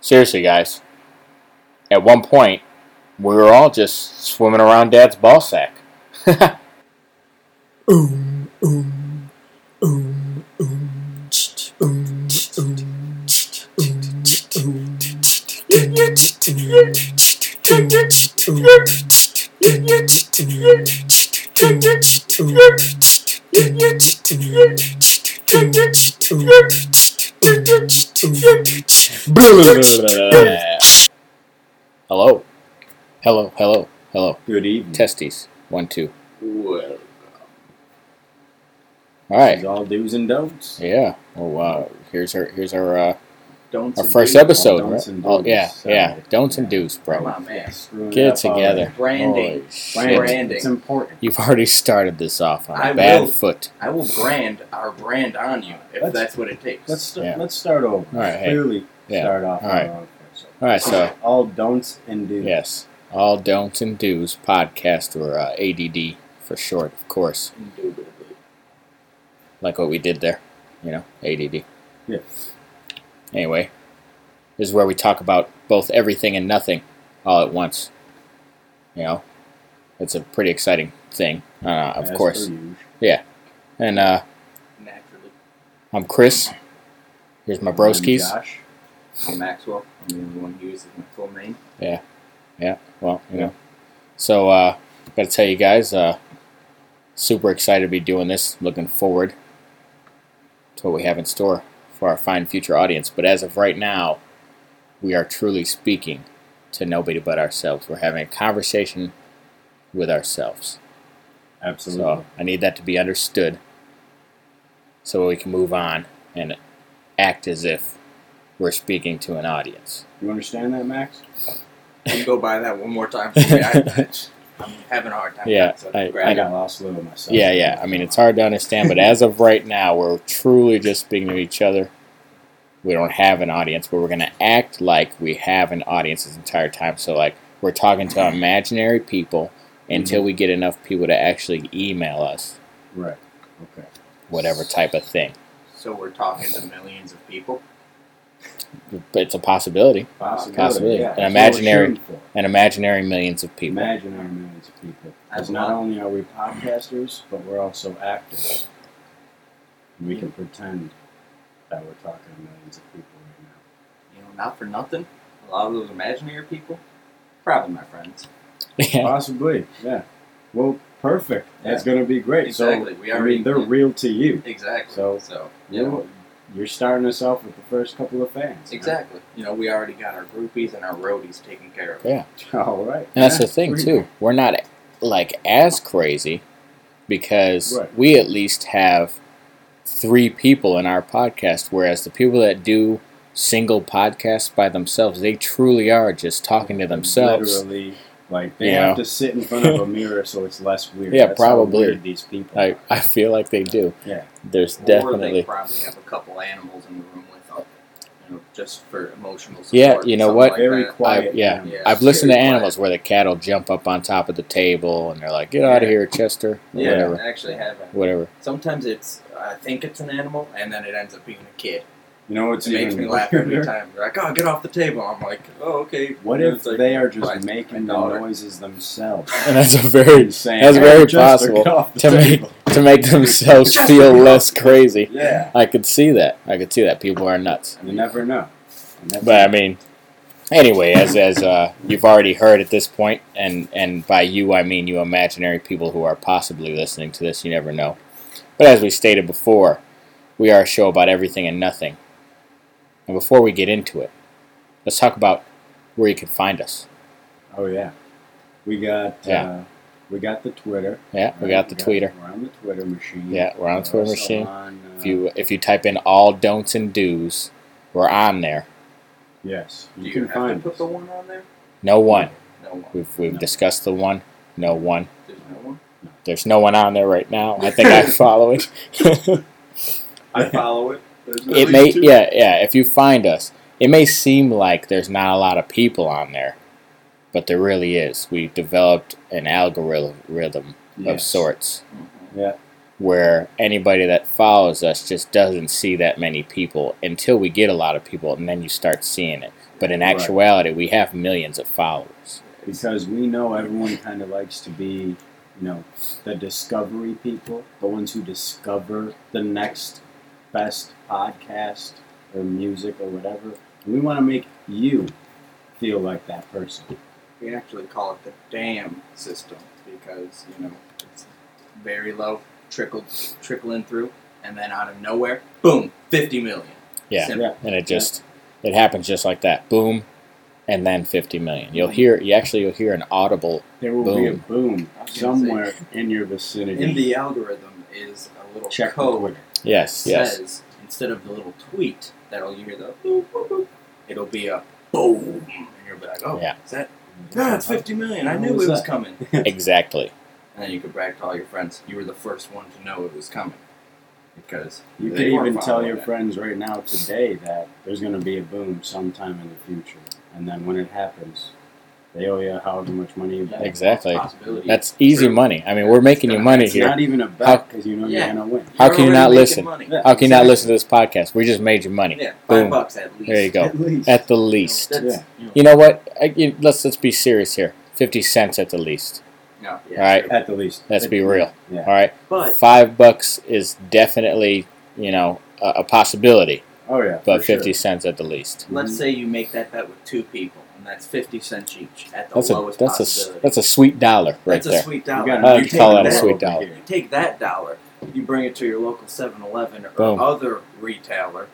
Seriously, guys. At one point, we were all just swimming around Dad's ball sack. Oom, oom, Hello, hello, hello. Good evening. Testes. One, two. Well, All right. All do's and don'ts. Yeah. Oh, wow. Here's our here's our uh, Don'ts our first episode, don'ts right? and Oh, yeah, Sorry. yeah. Don'ts and do's, Come bro. on, man. Get it together. Branding. Branding. Branding. It's important. You've already started this off on a I bad will. foot. I will brand our brand on you if Let's- that's what it takes. Let's st- Yeah. let's start over. All right, hey. Clearly, Yeah. start off. All right. On our- all right, so all don'ts and do's. yes, all don'ts and do's podcast or uh, ADD for short, of course, like what we did there. You know, ADD. Yeah. Anyway, this is where we talk about both everything and nothing all at once. You know, it's a pretty exciting thing, uh, of As course. per usual. And uh, Naturally. I'm Chris. Here's my I'm. Josh. I'm Maxwell. I'm the only one who uses my full name. Well, you know. So, uh, got to tell you guys, uh, super excited to be doing this. Looking forward to what we have in store for our fine future audience. But as of right now, we are truly speaking to nobody but ourselves. We're having a conversation with ourselves. Absolutely. So, I need that to be understood so we can move on and act as if we're speaking to an audience. You understand that, Max? Can you go by that one more time for me? I, I'm having a hard time. Yeah, so I- grab I got lost a little myself. Yeah, yeah. I mean, it's hard to understand, but as of right now, we're truly just speaking to each other. We don't have an audience, but we're going to act like we have an audience this entire time. So, like, we're talking to imaginary people until mm-hmm. we get enough people to actually email us Right. Okay. whatever type of thing. So we're talking to millions of people. But it's a possibility. Possibility. Possibility. Yeah. An That's what we're imaginary- An imaginary millions of people. Imaginary millions of people. I Because not only are we podcasters, but we're also actors. We can pretend that we're talking to millions of people right now. You know, not for nothing. A lot of those imaginary people, probably my friends. Yeah. Possibly, yeah. Well, perfect. That's Yeah. going to be great. Exactly. So, We I mean, they're real to you. Exactly. So- so You you know, know, you're starting us off with the first couple of fans. exactly. You know, we already got our groupies and our roadies taken care of. Yeah. All right. And that's Yeah, the thing too. We're not like as crazy because Right. we at least have three people in our podcast, whereas the people that do single podcasts by themselves, they truly are just talking to themselves. Literally, like they Yeah. have to sit in front of a mirror so it's less weird. Yeah, That's how probably. weird these people. I. I feel like they do. Yeah. There's Or they definitely probably have a couple animals in the room with them. You know, just for emotional support. Yeah, you know what? Like Very that. I, quiet. yeah. Yeah. I've listened to very quiet. animals where the cat will jump up on top of the table and they're like, "Get out of here, Chester," or Yeah, whatever, I actually have. A, whatever. sometimes it's I think it's an animal, and then it ends up being a kid. You know what's It makes me laugh every weirder? time. They're like, "Oh, get off the table!" I'm like, "Oh, okay." What And if like, they are just my- making the noises themselves? And that's a very And saying, that's very possible get off to make to make themselves feel less crazy. Yeah, I could see that. I could see that. People are nuts. you never know. Never But I mean, anyway, as as uh, you've already heard at this point, and and by you I mean you imaginary people who are possibly listening to this. You never know. But as we stated before, we are a show about everything and nothing. And before we get into it, let's talk about where you can find us. oh yeah, we got Yeah. uh, we got the Twitter. Yeah, we got the tweeter. We're on the Twitter machine. Yeah, we're on the Twitter machine. on, uh, If you if you type in all don'ts and do's, we're on there. yes, Do you, you can have find to put us. the one on there? No one. No one. We've we've No. discussed the one. No one. There's no one. There's no one on there right now. I think I follow it. I follow it. It may yeah yeah. If you find us, it may seem like there's not a lot of people on there, but there really is. We developed an algorithm of Yes. sorts. Mhm. Yeah, where anybody that follows us just doesn't see that many people until we get a lot of people, and then you start seeing it. But in Right. actuality, we have millions of followers. because we know everyone kind of likes to be, you know, the discovery people, the ones who discover the next best podcast or music or whatever. We want to make you feel like that person. We actually call it the dam system because you know it's very low, trickled, trickling through, and then out of nowhere, boom, fifty million. Yeah. Yeah. and it just it happens just like that boom and then 50 million you'll hear you actually you'll hear an audible There will be a Boom. boom I was gonna somewhere in your vicinity. In the algorithm is a little Check the code Twitter. Yes that yes instead of the little tweet that'll you hear the boop, boop, boop, it'll be a boom, and you'll be like, oh, Yeah. is that? Ah, it's fifty million. I knew was it was that? coming. exactly And then you could brag to all your friends. You were the first one to know it was coming. Because You could even tell your it. friends right now today that there's going to be a boom sometime in the future. And then when it happens, they owe you however much money you bet. Exactly. That's easy True. money i mean we're making you money It's here not even a bet because you know Yeah. you're going to win. How You're can you not listen? Money. Yeah. how can you not listen to this podcast we just made you money Yeah, five Boom. bucks at least. there you go At least. at the least Yeah. you know, what I, you, let's let's be serious here 50 cents at the least no, yeah, All right. At the least. let's be real Yeah. all right But five bucks is definitely you know a, a possibility Oh, yeah. but for sure. 50 cents at the least let's say you make that bet with two people, and that's fifty cents each at the that's a lowest that's a possibility. that's a sweet dollar right That's a there sweet dollar. I like You to take uh, call that a sweet dollar. You take that dollar, you bring it to your local 7-Eleven or Boom. other retailer,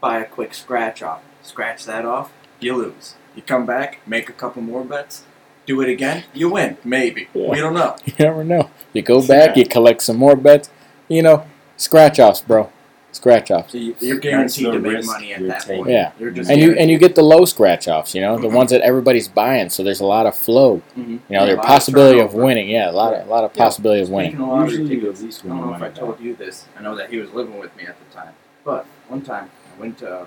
buy a quick scratch off. Scratch that off, you lose. You come back, make a couple more bets, do it again, you win. Maybe. Yeah. We don't know. You never know. You go back, Yeah. you collect some more bets. You know, scratch offs, bro. Scratch offs. So you- you're guaranteed the to make money at you're that taking. point. Yeah. You're just And you and you get the low scratch offs, you know, the ones that everybody's buying, so there's a lot of flow. Mhm. You know, A there's lot possibility of turnover. winning. Yeah, a lot of a lot of Yeah. possibility of winning. Of lottery Usually you tickets, at least I don't know if I money told you this. I know that he was living with me at the time. But one time I went to a, a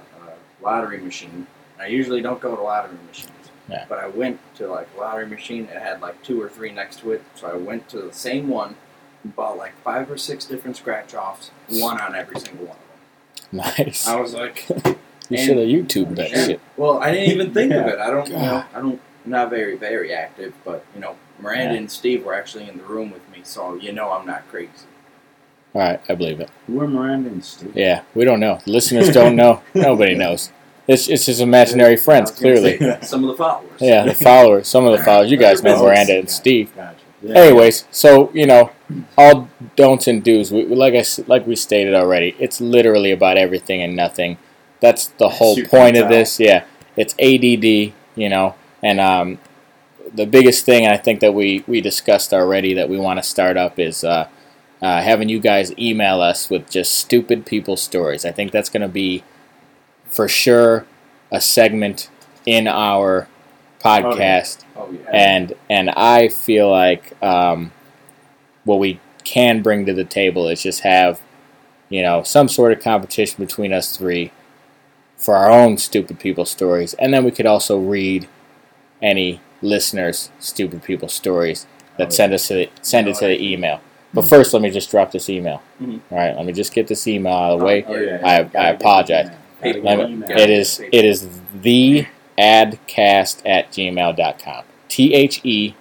lottery machine. I usually don't go to lottery machines. Yeah. But I went to like a lottery machine. It had like two or three next to it. So I went to the same one bought like five or six different scratch offs, one on every single one of them. Nice. I was like, You should have YouTubed that Yeah. shit. well, I didn't even think of it. I don't, you know, I don't, I'm not very, very active, but you know, Miranda Yeah. and Steve were actually in the room with me, so you know I'm not crazy. All right, I believe it. Who are Miranda and Steve? Yeah, we don't know. Listeners don't know. Nobody knows. It's it's just imaginary friends, I was gonna clearly. some of the followers. Yeah, the followers. Some of the followers. You guys know Miranda and Steve. Gotcha. Yeah. Anyways, so you know, all don'ts and do's. We, like I like we stated already, it's literally about everything and nothing. That's the whole can point of this. Yeah, it's ADD. You know, and um, the biggest thing I think that we we discussed already that we want to start up is uh, uh, having you guys email us with just stupid people stories. I think that's going to be for sure a segment in our podcast Oh yeah. and and I feel like um, what we can bring to the table is just have you know some sort of competition between us three for our own stupid people stories, and then we could also read any listeners' stupid people stories that Oh, send us to the, send it to the email. But first, let me just drop this email. Mhm. All right, let me just get this email out of the way. Oh, yeah, I- yeah. Gotta I apologize. email. Gotta Paper get the one. email. Yeah. It is it is the adcast at gmail.com. T H E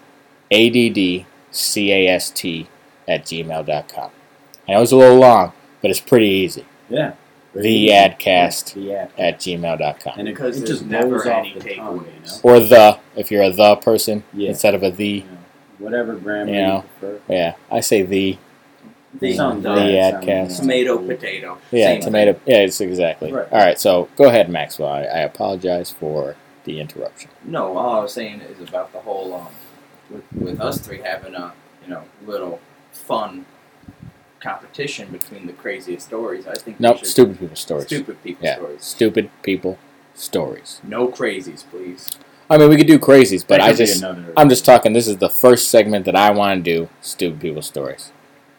A D D C A S T at gmail.com. I know it's a little long, but it's pretty easy. Yeah. The adcast The ad. at gmail.com. And it, Because it just never rolls off any the tongue, you know? Or the, if you're a the person Yeah. instead of a the. You know, Whatever grammar You you, know. prefer. Yeah, I say the. The, Sounds the adcast. tomato, potato. Yeah, Same tomato. Yeah, it's exactly. Right. All right, so go ahead, Maxwell. I, I apologize for the interruption. No, all I was saying is about the whole um, with, with us three having a you know little fun competition between the craziest stories. I think Nope, should- stupid people stories. stupid people Yeah. stories. Stupid people stories. No crazies, please. I mean, we could do crazies, but I just, another- I'm just talking. This is the first segment that I want to do. Stupid people stories.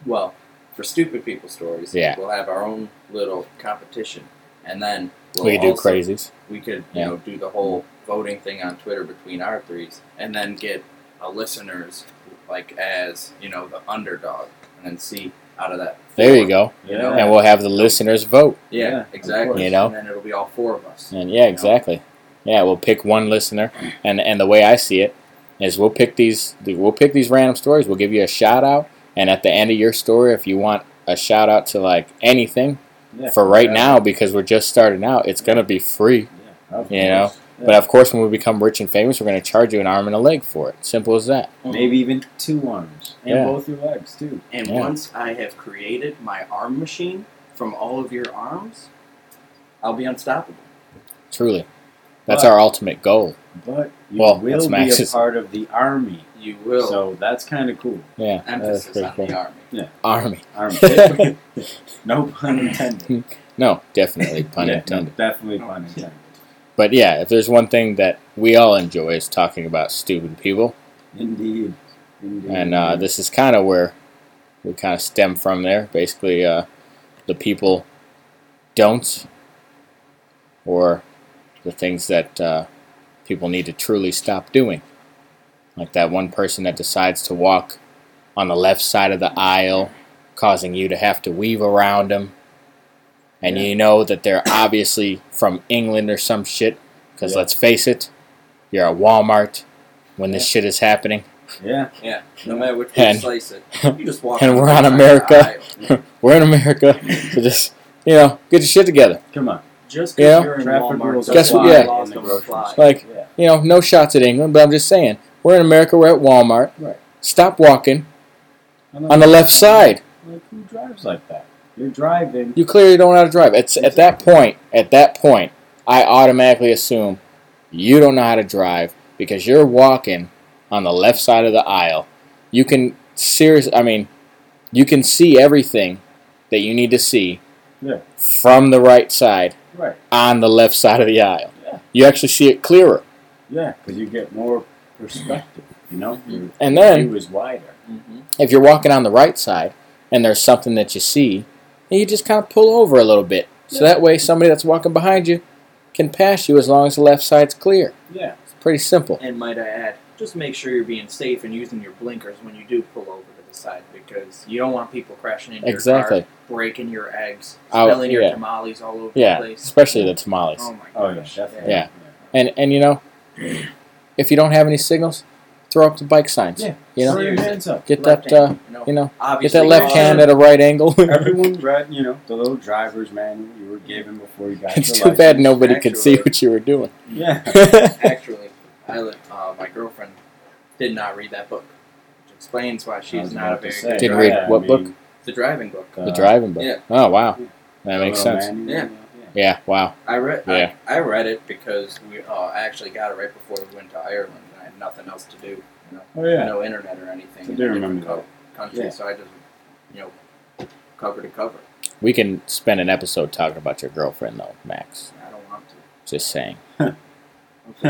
Well, for stupid people stories, Yeah. we'll have our own little competition, and then we'll we could do crazies. We could, you Yeah. know, do the whole voting thing on Twitter between our threes, and then get a listeners like as you know the underdog, and then see out of that. There you go. You know? And we'll have the listeners vote. Yeah, Yeah, exactly. You know? and then it'll be all four of us. And yeah, exactly. Yeah, we'll pick one listener, and and the way I see it is we'll pick these we'll pick these random stories. We'll give you a shout out, and at the end of your story, if you want a shout out to like anything Yeah, for right yeah. now, because we're just starting out, it's gonna be free. Yeah, of You know, course. Yeah. But of course, when we become rich and famous, we're gonna charge you an arm and a leg for it. Simple as that. maybe uh-huh. even two arms and Yeah. both your legs too. And Yeah. once I have created my arm machine from all of your arms, I'll be unstoppable. Truly, that's But- our ultimate goal. But you Well, will be a part of the army, You will. so that's kind of cool. Yeah, that's emphasis pretty on cool. the army. Yeah. Army. Army. no pun intended. No, definitely pun Yeah, no, intended. definitely pun intended. But yeah, if there's one thing that we all enjoy is talking about stupid people. Indeed. Indeed. and uh, this is kind of where we kind of stem from there. Basically, uh, the people don't, or the things that uh, people need to truly stop doing. Like that one person that decides to walk on the left side of the aisle, causing you to have to weave around them. And Yeah. you know that they're obviously from England or some shit. Because Yeah. let's face it, you're at Walmart when this shit is happening. yeah. Yeah, no matter which way And- you slice it, you just walk. and we're the on side of the America. We're in America, so just you know, get your shit together. Come on. Just Yeah. because you're in Traffic Walmart, Guess what- yeah. laws In the don't grocery apply. store. Like Yeah. you know, no shots at England, but I'm just saying, we're in America. We're at Walmart. Right. Stop walking I'm on the left side. Like who drives like that? You're driving. You clearly don't know how to drive. It's at that point. At that point, I automatically assume you don't know how to drive because you're walking on the left side of the aisle. You can serious. I mean, you can see everything that you need to see Yeah. from the right side Right. on the left side of the aisle. Yeah. You actually see it clearer. Yeah, because you get more perspective. You know, your And then- view is wider. Mhm. If you're walking on the right side and there's something that you see, then you just kind of pull over a little bit. So that way somebody that's walking behind you can pass you as long as the left side's clear. Yeah. It's pretty simple. And might I add, just make sure you're being safe and using your blinkers when you do pull over to the side because you don't want people crashing into Exactly. your car, breaking your eggs, Oh, spilling your yeah. tamales all over Yeah, the place. especially the tamales. Oh my Oh yeah, gosh. definitely. Yeah. And and you know, if you don't have any signals, throw up the bike signs. Yeah. You know, Throw your hands up. get Left that uh, hand, you know, you get that left hand at a right angle. Everyone read, you know, the little driver's manual you were given before you got it's your too bad license. nobody could see what you were doing. Yeah. Actually, I uh, my girlfriend did not read that book, which explains why she's not a about to very say, good Didn't driver. read yeah, what I book? The driving book. uh, the driving book. yeah. Oh wow, Yeah. that makes sense. manual, Yeah. Yeah. Wow. I read. Yeah. I, I read it because we uh, I actually got it right before we went to Ireland, and I had nothing else to do. You know, Oh yeah. no internet or anything I do remember co- country, Yeah. so I just, you know, cover to cover. We can spend an episode talking about your girlfriend though, Max. I don't want to. Just saying.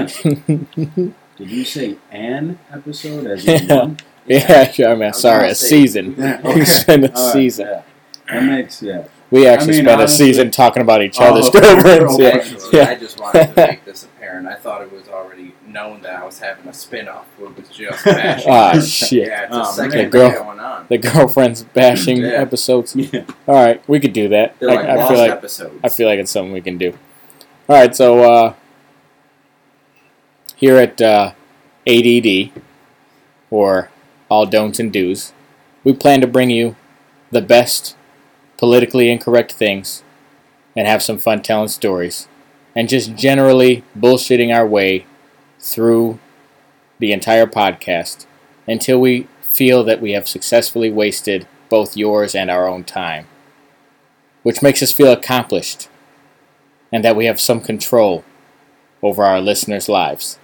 Did you say an episode as in one? yeah, sure, I mean, sorry, a season. Yeah, We okay. spend a All right, season. yeah. That makes yeah. We actually mean, spent honestly- a season talking about each Oh, other's okay. girlfriends. Yeah. Actually, Yeah. I just wanted to make this apparent. I thought it was already known that I was having a spin-off. It was just bashing. Ah, shit. Yeah, it's Oh, a second man. The girl- going on. The girlfriends bashing Yeah. episodes. Yeah. All right, we could do that. They're like I, I feel like episodes. I feel like it's something we can do. All right, so uh, here at uh, ADD, or All Don'ts and Do's, we plan to bring you the best politically incorrect things and have some fun telling stories and just generally bullshitting our way through the entire podcast until we feel that we have successfully wasted both yours and our own time, which makes us feel accomplished and that we have some control over our listeners' lives,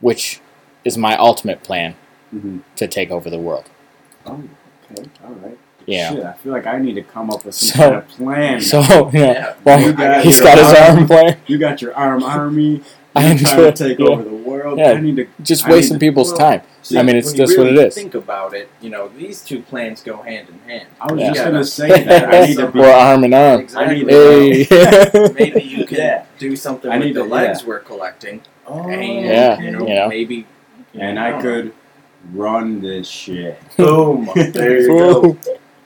which is my ultimate plan Mm-hmm. to take over the world. Oh, okay. All right. Yeah. Shit, I feel like I need to come up with some So- kind of plan. So, yeah. Yeah. Well, You got he's your got his arm. arm plan. you got your arm army. I You're enjoy trying to take yeah. over the world. Yeah. I need to. Just I need wasting to- people's well, time. See, I mean, it's when you just what it is. Think about it. You know, these two plans go hand in hand. I was Yeah. just gonna say that. I need to be. We're arm in arm. Exactly. need Hey. Maybe you can Yeah. do something I with need the to- legs yeah. we're collecting, Oh, and Yeah, you know, you know. maybe. And I could run this shit. Boom. There you go.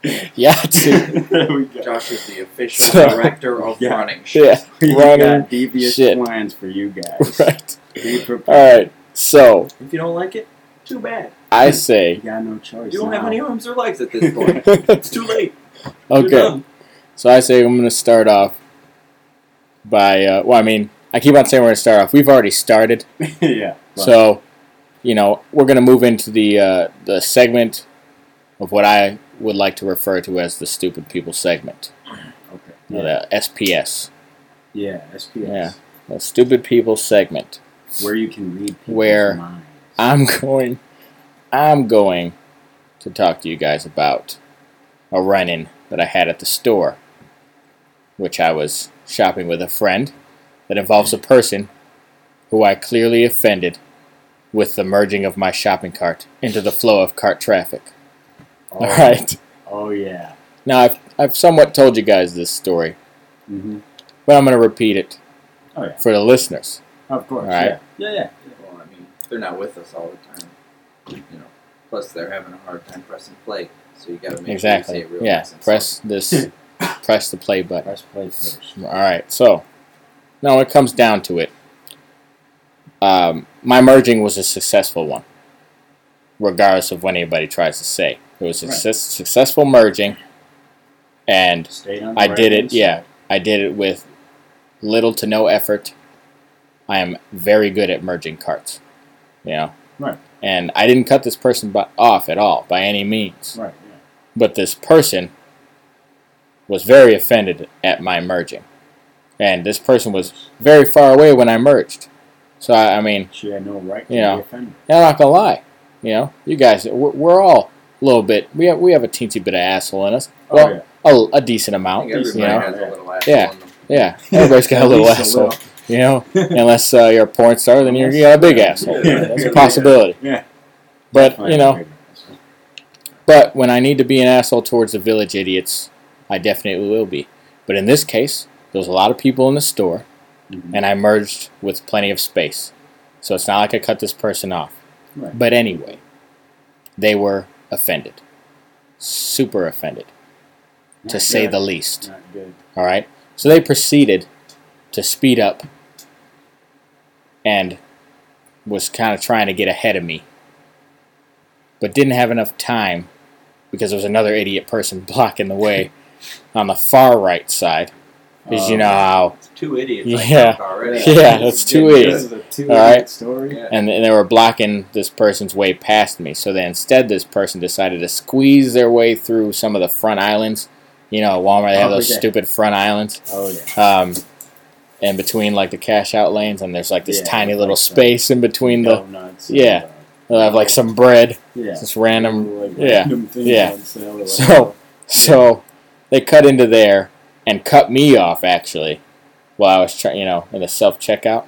yeah, dude. there we go. Josh is the official So- director of Yeah. running shit. Yeah, We running got devious shit. plans for you guys. right. Be prepared. All right. So If you don't like it, too bad. I say, You say, got no choice. You don't have any arms or legs at this point. it's too late. Okay. So I say I'm going to start off by. Uh, well, I mean, I keep on saying we're going to start off. We've already started. yeah. but- So, you know, we're going to move into the uh, the segment of what I would like to refer to as the stupid people segment, okay. Uh, yeah. the SPS, yeah. SPS. Yeah. the stupid people segment. Where you can read people's Where- minds. I'm going, I'm going to talk to you guys about a run-in that I had at the store, which I was shopping with a friend, that involves a person who I clearly offended with the merging of my shopping cart into the flow of cart traffic. Oh, All right. Oh yeah. Now I've I've somewhat told you guys this story, mm-hmm. but I'm going to repeat it Oh yeah. for the listeners. Of course. All right. Yeah. Yeah. Yeah. Well, I mean, they're not with us all the time. You know. Plus, they're having a hard time pressing play, so you got to make Exactly. sure you say it real Yeah. nice Press this. press the play button. Press play first. All right. So now when it comes down to it, um, my merging was a successful one, regardless of what anybody tries to say. It was a Right. success, successful merging, and Stayed on the I right did hand it. Yeah. I did it with little to no effort. I am very good at merging carts, you know. Right. And I didn't cut this person bu- off at all by any means. Right. Yeah. But this person was very offended at my merging. And this person was very far away when I merged. So, I, I mean, She had no right to Yeah. be offended. I'm not going to lie. You know, you guys, we're, we're all a little bit, we have, we have a teensy bit of asshole in us. Well, oh yeah. a, a decent I amount. think You know? has a little asshole Yeah. in them. Yeah, everybody's got a little least asshole. little. You know, unless uh, you're a porn star, then you're, you got a big asshole. Yeah. That's a possibility. Yeah. But, you know. But when I need to be an asshole towards the village idiots, I definitely will be. But in this case, there was a lot of people in the store, Mhm. and I merged with plenty of space. So it's not like I cut this person off. Right. But anyway, they were offended. Super offended, to Not say the least. Not good. All right? So they proceeded to speed up and was kind of trying to get ahead of me, but didn't have enough time because there was another idiot person blocking the way on the far right side. Because you Oh. know how, It's two idiots. Yeah. think, already. Yeah, that's two This idiots. a two All right. story. Yeah. and, and they were blocking this person's way past me. So then instead, this person decided to squeeze their way through some of the front islands. You know, at Walmart, they have Oh, those yeah. stupid front islands. Oh yeah. um, in between like the cash out lanes, and there's like this Yeah, tiny little some space in between the. Donuts. yeah. and, They'll have like some bread, yeah. just random. Like yeah, random yeah. on sale or So- whatever. So they cut into there and cut me off actually, while I was trying, you know, in the self checkout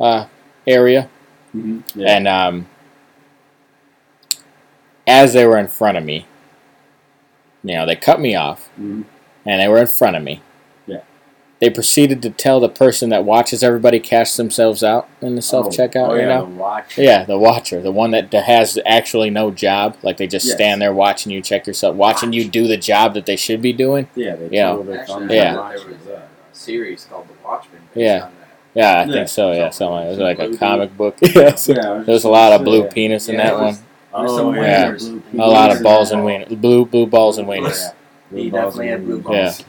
uh, area, Mhm. Yeah. and um, as they were in front of me, you know, they cut me off, Mhm. and they were in front of me. Yeah. They proceeded to tell the person that watches everybody cash themselves out in the self oh, checkout. Oh, you yeah, know, the watch. yeah, the watcher, the one that has actually no job, like they just Yes. stand there watching you check yourself, watching you do the job that they should be doing. Yeah, they Yeah. told Actually, Yeah. there was a, a series called The Watchmen. Based Yeah. On that. Yeah, I Yeah. think so. Yeah, something like it was like a Blue comic book. yeah, so Yeah, I was there's a lot of blue say, penis in that it one. was- Oh, some yeah. A lot of balls and all. wieners, blue blue balls and Oh, wieners. yeah. He definitely had blue wieners. balls.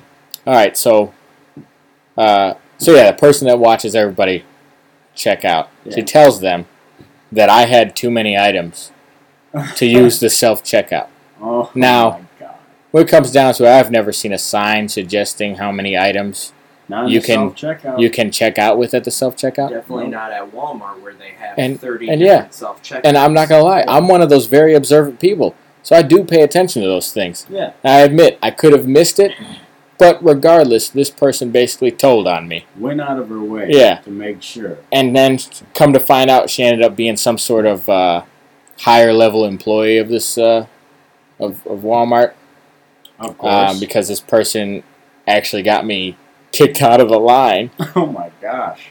All right, so, uh, so yeah, the person that watches everybody check out, she tells them that I had too many items to use the self checkout. Oh, Now- my God. When it comes down to it, I've never seen a sign suggesting how many items Now You can- checkout. you can check out with at the self checkout. Definitely No. not at Walmart where they have And- 30 and yeah. self checkouts. And I'm not gonna lie, I'm one of those very observant people, so I do pay attention to those things. Yeah, I admit I could have missed it, but regardless, this person basically told on me. went out of her way. Yeah. to make sure. And then come to find out, she ended up being some sort of uh, higher level employee of this uh, of, of Walmart Of course. um, because this person actually got me kicked out of the line. oh my gosh.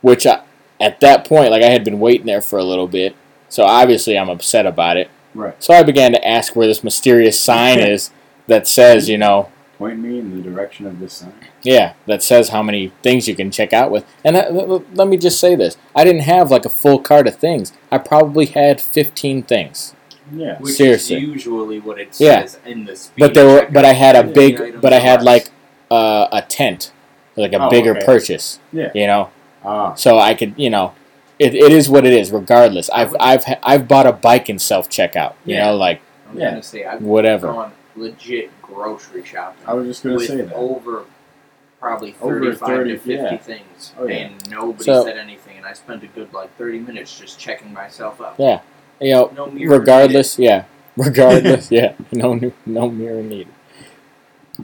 Which I, at that point, like I had been waiting there for a little bit, so obviously I'm upset about it. Right. So I began to ask where this mysterious sign is that says, you know, Point me in the direction of this sign. yeah, that says how many things you can check out with. And that, l- l- let me just say this: I didn't have like a full cart of things. I probably had 15 things. Yeah. Which Seriously. is usually what it Yeah. says in the speed But there were, but I had a big, but I had like uh, a tent, like a Oh, bigger okay. purchase. Yeah. You know, Ah. so I could, you know, it, it is what it is. Regardless, I've I've I've bought a bike in self checkout. You Yeah. know, like I'm Yeah. gonna say I've whatever. gone legit grocery shopping I was just gonna with say that. over probably Over 35 30, to 50 yeah. things, Oh, yeah. and nobody So- said anything, and I spent a good like 30 minutes just checking myself out. Yeah. You know, No mirror regardless, yeah, regardless, yeah, no, no mirror needed.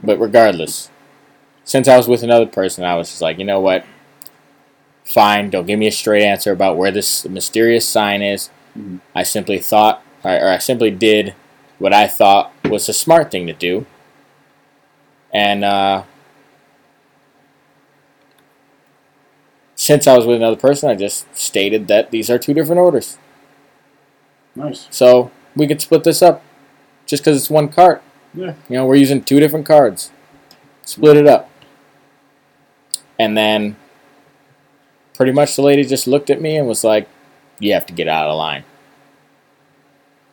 But regardless, since I was with another person, I was just like, you know what? Fine, don't give me a straight answer about where this mysterious sign is. Mhm. I simply thought, or, or I simply did what I thought was a smart thing to do, and uh, since I was with another person, I just stated that these are two different orders. Nice. So we could split this up just because it's one cart. Yeah. You know, we're using two different cards. Split it up. And then pretty much the lady just looked at me and was like, You have to get out of line.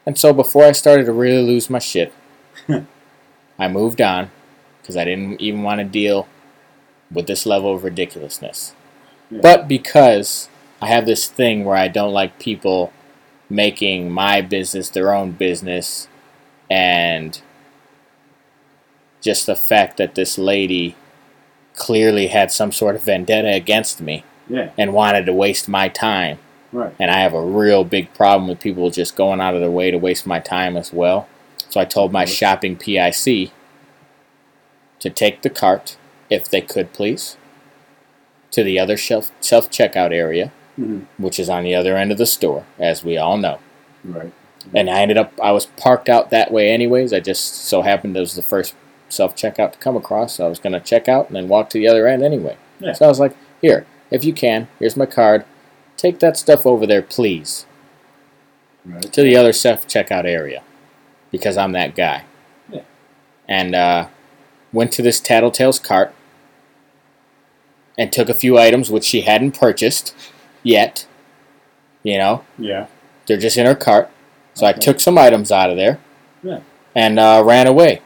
And so before I started to really lose my shit, I moved on because I didn't even want to deal with this level of ridiculousness. Yeah. But because I have this thing where I don't like people making my business their own business and just the fact that this lady clearly had some sort of vendetta against me Yeah. and wanted to waste my time Right. and I have a real big problem with people just going out of their way to waste my time as well. So I told my shopping PIC to take the cart, if they could please, to the other shelf self checkout area, Mhm. which is on the other end of the store, as we all know. Right. And I ended up I was parked out that way anyways. I just so happened it was the first self checkout to come across, so I was gonna check out and then walk to the other end anyway. Yeah. So I was like, here, if you can, here's my card. Take that stuff over there, please Right. to the other self checkout area because I'm that guy. Yeah. And uh, went to this Tattletales cart and took a few items which she hadn't purchased yet. You know, Yeah. they're just in her cart. So I took some items out of there Yeah. and uh, ran away.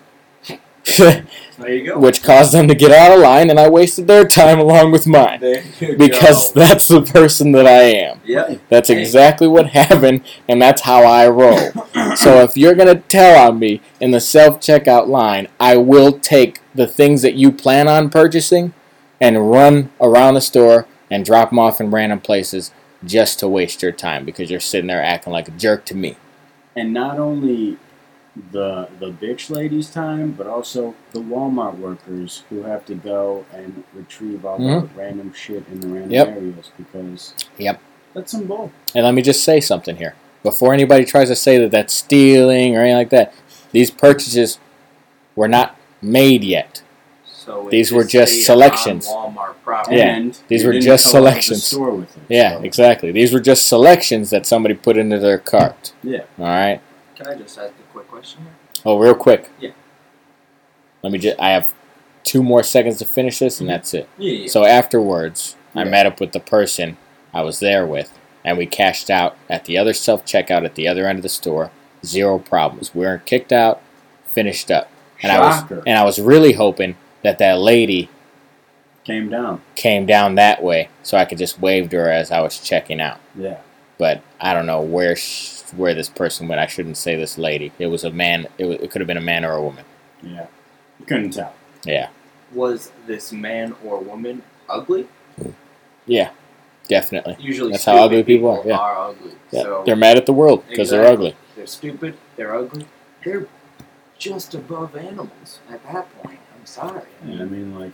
There you go. which caused them to get out of line, and I wasted their time along with mine. Because go. that's the person that I am. Yep. That's exactly what happened, and that's how I roll. So if you're gonna tell on me in the self checkout line, I will take the things that you plan on purchasing and run around the store and drop them off in random places just to waste your time because you're sitting there acting like a jerk to me. And not only the the bitch ladies' time, but also the Walmart workers who have to go and retrieve all the mm-hmm. random shit in the random Yep. areas because Yep. that's some bull. And let me just say something here. Before anybody tries to say that that's stealing or anything like that, these purchases were not made yet. So These were just selections. Walmart property. Yeah. And these were just fill out the selections. store with it, Yeah, so- exactly. These were just selections that somebody put into their cart. Yeah. All right. Can I just ask a quick question here? Oh, real quick. Yeah. Let me just. I have two more seconds to finish this, and mm-hmm. that's it. Yeah. yeah. So afterwards, I met up with the person I was there with, and we cashed out at the other self checkout at the other end of the store. Zero problems. We weren't kicked out. Finished up. And I was and I was really hoping that that lady Came down. came down that way, so I could just wave to her as I was checking out. Yeah. But I don't know where sh- where this person went. I shouldn't say this lady. It was a man. It, wa- it could have been a man or a woman. Yeah. You couldn't tell. Yeah. Was this man or woman ugly? Yeah. Definitely. Usually, That's how ugly people are, yeah. are ugly. Yeah. So they're mad at the world because they're ugly. They're stupid. They're ugly. They're just above animals at that point. I'm sorry. Yeah, I mean, like,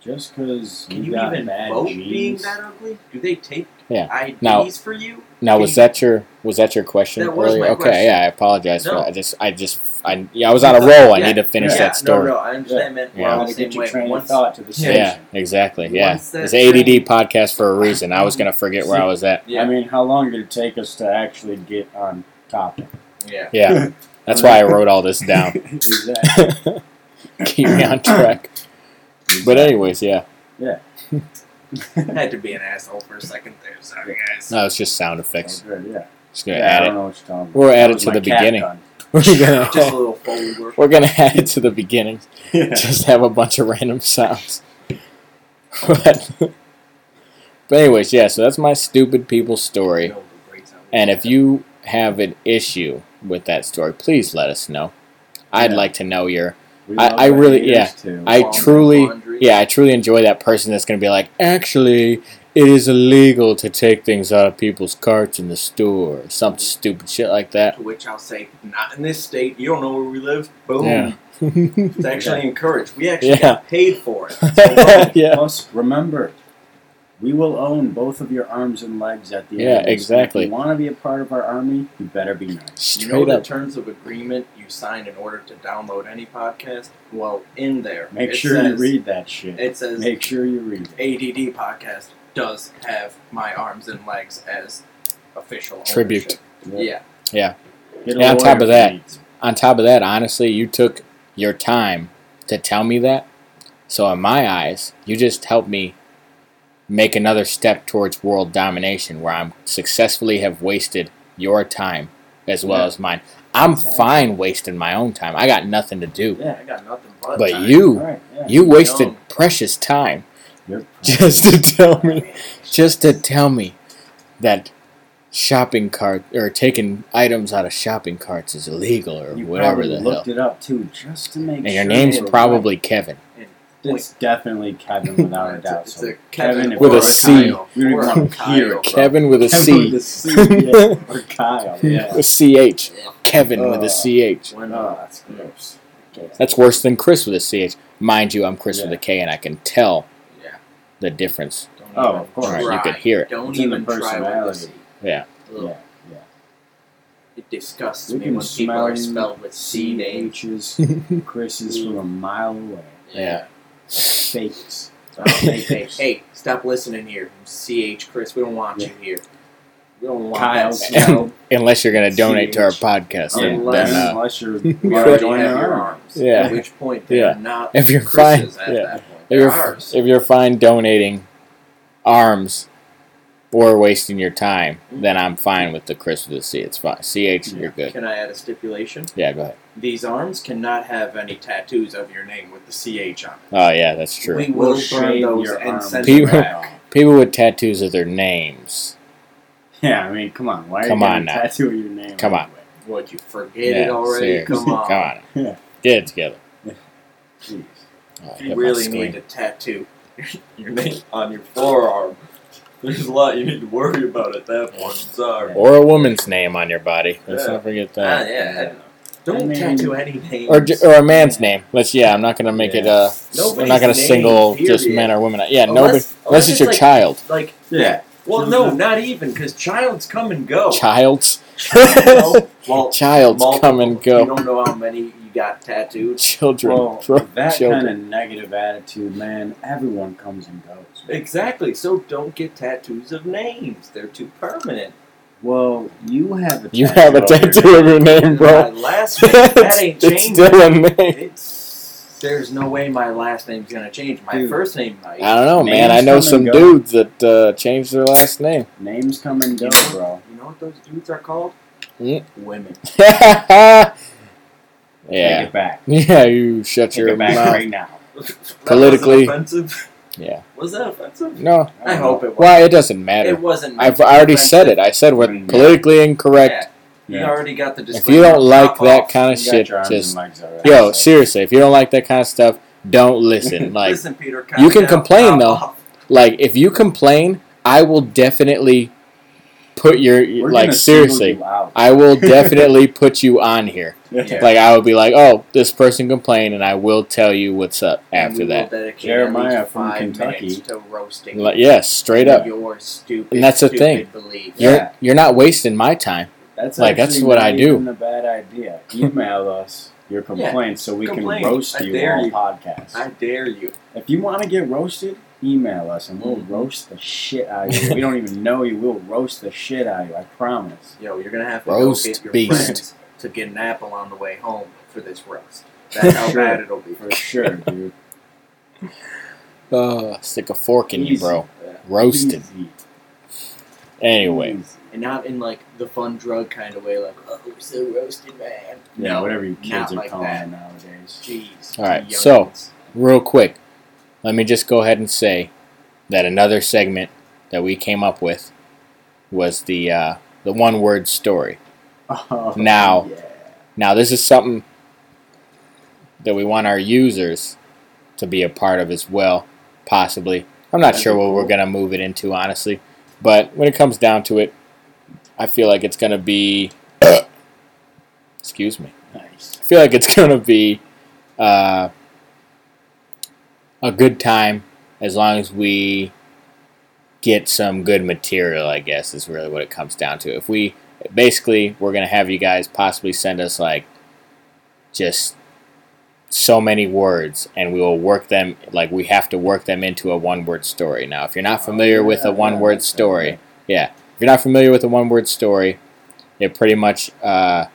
just because Can you you got even bad vote genes, being that ugly? Do they take Yeah. IDs Now- for you? Now was that your was that your question That was earlier? my okay, question. yeah, I apologize for that. I just I just I yeah, I was on a roll. I Yeah, need to finish yeah, that story. No, no, I understand, man. Yeah. We're on the same way. train Once, thought to the Yeah. Yeah, exactly. Yeah, it's ADD train- podcast for a reason. I was gonna forget where I was at. yeah. I mean, how long did it take us to actually get on topic? Yeah. Yeah, that's why I wrote all this down. exactly. Keep me on track. But anyways, yeah. yeah, Had to be an asshole for a second there. Sorry, guys. no, it's just sound Oh, effects. good, yeah. Just gonna yeah, I add don't it. know what you're talking about. We'll add it to the beginning. gun. We're Just a gonna little work. we're gonna add it to the beginning. Yeah. Just have a bunch of random sounds. but, but anyways, yeah. So that's my stupid people story. No, great sound. And if you have an issue with that story, please let us know. I'd Yeah. like to know your. We I- I really- yeah. too. I Laundry, truly, yeah, I truly enjoy that person that's going to be like, actually, it is illegal to take things out of people's carts in the store, some stupid shit like that. To which I'll say, not in this state. You don't know where we live. Boom. Yeah. It's actually encouraged. We actually Yeah. got paid for it. So, yeah. Plus, remember, we will own both of your arms and legs at the Yeah, end. Yeah, exactly. If you want to be a part of our army, you better be nice. you know Straight the up. terms of agreement you sign in order to download any podcast? Well, in there, Make it sure you read that shit. It says Make sure you read it. ADD podcast does have my arms and legs as official Tribute. ownership. Yeah. Get a And on top of that- needs. On top of that, honestly, you took your time to tell me that. So, in my eyes, you just helped me make another step towards world domination where I'm successfully have wasted your time as well Yeah. as mine. I'm Exactly. fine wasting my own time. I got nothing to do. Yeah. I got nothing but But you, Right, yeah. you wasted precious time You're- just to tell me, just to tell me that shopping cart or taking items out of shopping carts is illegal or you whatever the hell. looked it up too, just to make And sure. your name's probably Kevin. Right. It's definitely Kevin without a It's a- doubt. it's so a Kevin with a C. Kyle. You don't Or even a want to hear Kyle, it. bro. Kevin with a Kevin C. with a C, yeah. or Kyle. Yeah. With CH. Yeah. Kevin with Uh, a CH. When, Oh, uh, that's gross. That's worse than Chris with a CH. Mind you, I'm Chris with a K, and I can tell yeah. the difference. Don't Oh, of course. Right, you try. could hear it. Don't It's in the even try with personality. Yeah. Ugh. Yeah, yeah. It disgusts We me when people are spelled with C names. H's. Chris is from a mile away. Yeah. Fakes. Oh, hey, hey, hey, stop listening here. CH Chris, we don't want Yeah. you here. We don't want Kyle that. Unless you're going to donate to our podcast. Then, Unless- then, uh, unless you're We want to already join have our your arms. Yeah. At which point they're Yeah. not If you're Chris's fine, at yeah. that point. if, you're, ours. if you're fine donating arms or wasting your time, then I'm fine with the Chris with a C. It's fine. CH, you're good. Can I add a stipulation? Yeah, go ahead. These arms cannot have any tattoos of your name with the CH on it. Oh, yeah, that's true. We will We'll burn shave those your and arm send People- back. People with tattoos of their names. Yeah, I mean, come on. Why are Come you on getting now. a tattoo of your name? Come on. anyway? Would you forget Yeah, it already? seriously. Come on. Come on. Yeah. Get it together. Jeez. Oh, If hit you my really screen. need to tattoo your name on your forearm, there's a lot you need to worry about at that point. Sorry. Or a woman's name on your body. Let's Yeah. not forget Ah, that. yeah. Don't I mean- tattoo any names. Or, or a man's name. Let's yeah. I'm not gonna make it. Uh, Nobody's I'm not gonna name, single just men or women. Yeah, Unless- nobody. Unless, unless it's it's your like- child. like Yeah. Well, no, not even because childs come and go. Child's. well, well, Child's multiple. come and go. You don't know how many you got tattooed. Children. Well, bro, that children. kind of negative attitude, man, everyone comes and goes. Exactly. So don't get tattoos of names. They're too permanent. Well, you have a You tattoo have a of your tattoo of your name, My bro. last name that ain't it's changing. still a name. It's there's no way my last name's gonna change. My Dude. first name might. I don't know, man. Names I know come some go. dudes that uh, changed their last name. Names come and go, bro. You know what those dudes are called? Mm. Women. yeah. Take it back. Yeah, you shut Take your it back mouth. right now. Politically- That wasn't offensive. Yeah. Was that offensive? No. I hope it was. Why? It doesn't matter. It wasn't. I've to be already said it. I said what Mm, yeah. politically incorrect. Yeah. You already got the If you don't like that off. kind of shit, just and yo, seriously. If you don't like that kind of stuff, don't listen. Like, Listen, Peter. you can down, complain, though. off. like if you complain, I will definitely put your We're like seriously. you out. I will definitely put you on here. Yeah. Like I would be like, oh, this person complained, and I will tell you what's up after that. Jeremiah from Kentucky. to roasting Like, yes, straight up. your stupid. And that's the thing. Belief. You're Yeah. you're not wasting my time. That's Like, that's what not I do. Even a bad idea. Email us your complaints so we complain. can roast you dare on podcast. I dare you. If you want to get roasted, email us and we'll Mhm. roast the shit out of you. we don't even know you. We'll roast the shit out of you. I promise. Yo, you're gonna have to Roast go get your beast. friends to get an apple on the way home for this roast. That's how Sure. bad it'll be. For sure, dude. Uh, stick a fork in you, bro. Yeah. Roasted. Easy. Anyway, Easy. And not in like the fun drug kind of way, like, oh, we're so roasted, man. Yeah, no, whatever you kids are like calling that. nowadays. Jeez. All right, so- real quick, let me just go ahead and say that another segment that we came up with was the uh, the one word story. Oh, Now- yeah. Now, this is something that we want our users to be a part of as well, possibly. I'm not That'd sure what we're going to move it into, honestly. But when it comes down to it, I feel like it's going to be. excuse me. nice. I feel like it's going to be uh, a good time as long as we get some good material, I guess, is really what it comes down to. If we basically, we're going to have you guys possibly send us like just so many words and we will work them like we have to work them into a one word story. Now, if you're not familiar Oh, with a one word story, yeah, if you're not familiar with a one word story, it pretty much uh,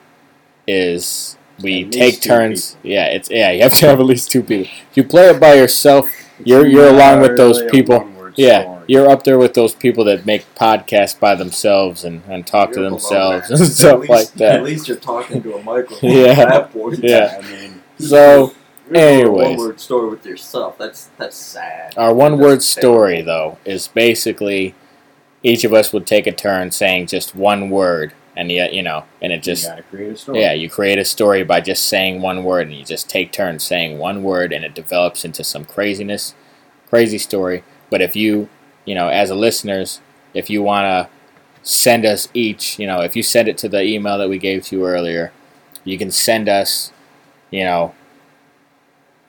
is we take turns. Yeah, it's yeah. You have to have at least two people. If you play it by yourself, you're you're along with those people. Yeah, story. you're up there with those people that make podcasts by themselves and, and talk to You're below themselves and stuff least- like At least you're talking to a microphone. Yeah. At that point. Yeah. I mean, So, anyways, one-word story with yourself. That's that's sad. our one word story terrible. though is basically each of us would take a turn saying just one word, and yet you know, and it just you create a story. Yeah, you create a story by just saying one word, and you just take turns saying one word, and it develops into some craziness, crazy story. But if you, you know, as a listeners, if you want to send us each, you know, if you send it to the email that we gave to you earlier, you can send us, you know,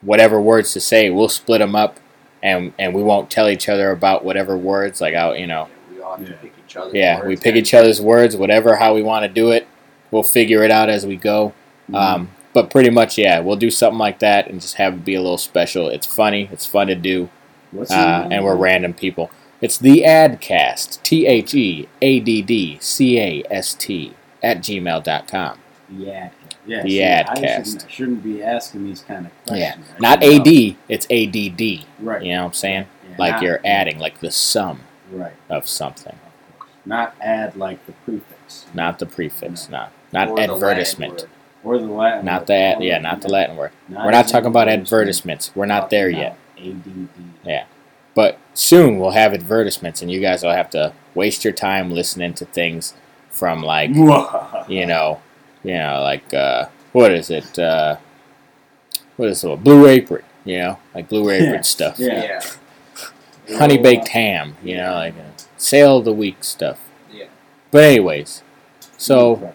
whatever words to say. We'll split them up, and and we won't tell each other about whatever words. Like out, you know, We all have to Yeah. Each other. yeah, we pick each other's words, whatever how we want to do it. We'll figure it out as we go. Mhm. Um, but pretty much, yeah, we'll do something like that and just have it be a little special. It's funny, it's fun to do, What's uh, and we're random people. It's the Adcast, T H E A D D C A S T, at gmail.com. Ad. Yeah, The see, I shouldn't, shouldn't be asking these kind of Yeah, questions. I not know. AD, it's ADD. Right. You know what I'm saying? Yeah, Like not- you're adding, like the sum Right. of something. Not add like the prefix. not the prefix, not not Or advertisement. Or the Latin. not word. the ad, yeah, not the Latin word. not We're not talking about advertisements. We're not there yet. ADD. Yeah. But soon we'll have advertisements, and you guys will have to waste your time listening to things from like you know, you know, like uh, what is it? Uh, what is it? Blue Apron, you know, like Blue Apron Yeah. stuff. Yeah. Yeah. Honey baked ham, you know, like uh, sale of the week stuff. Yeah. But anyways, so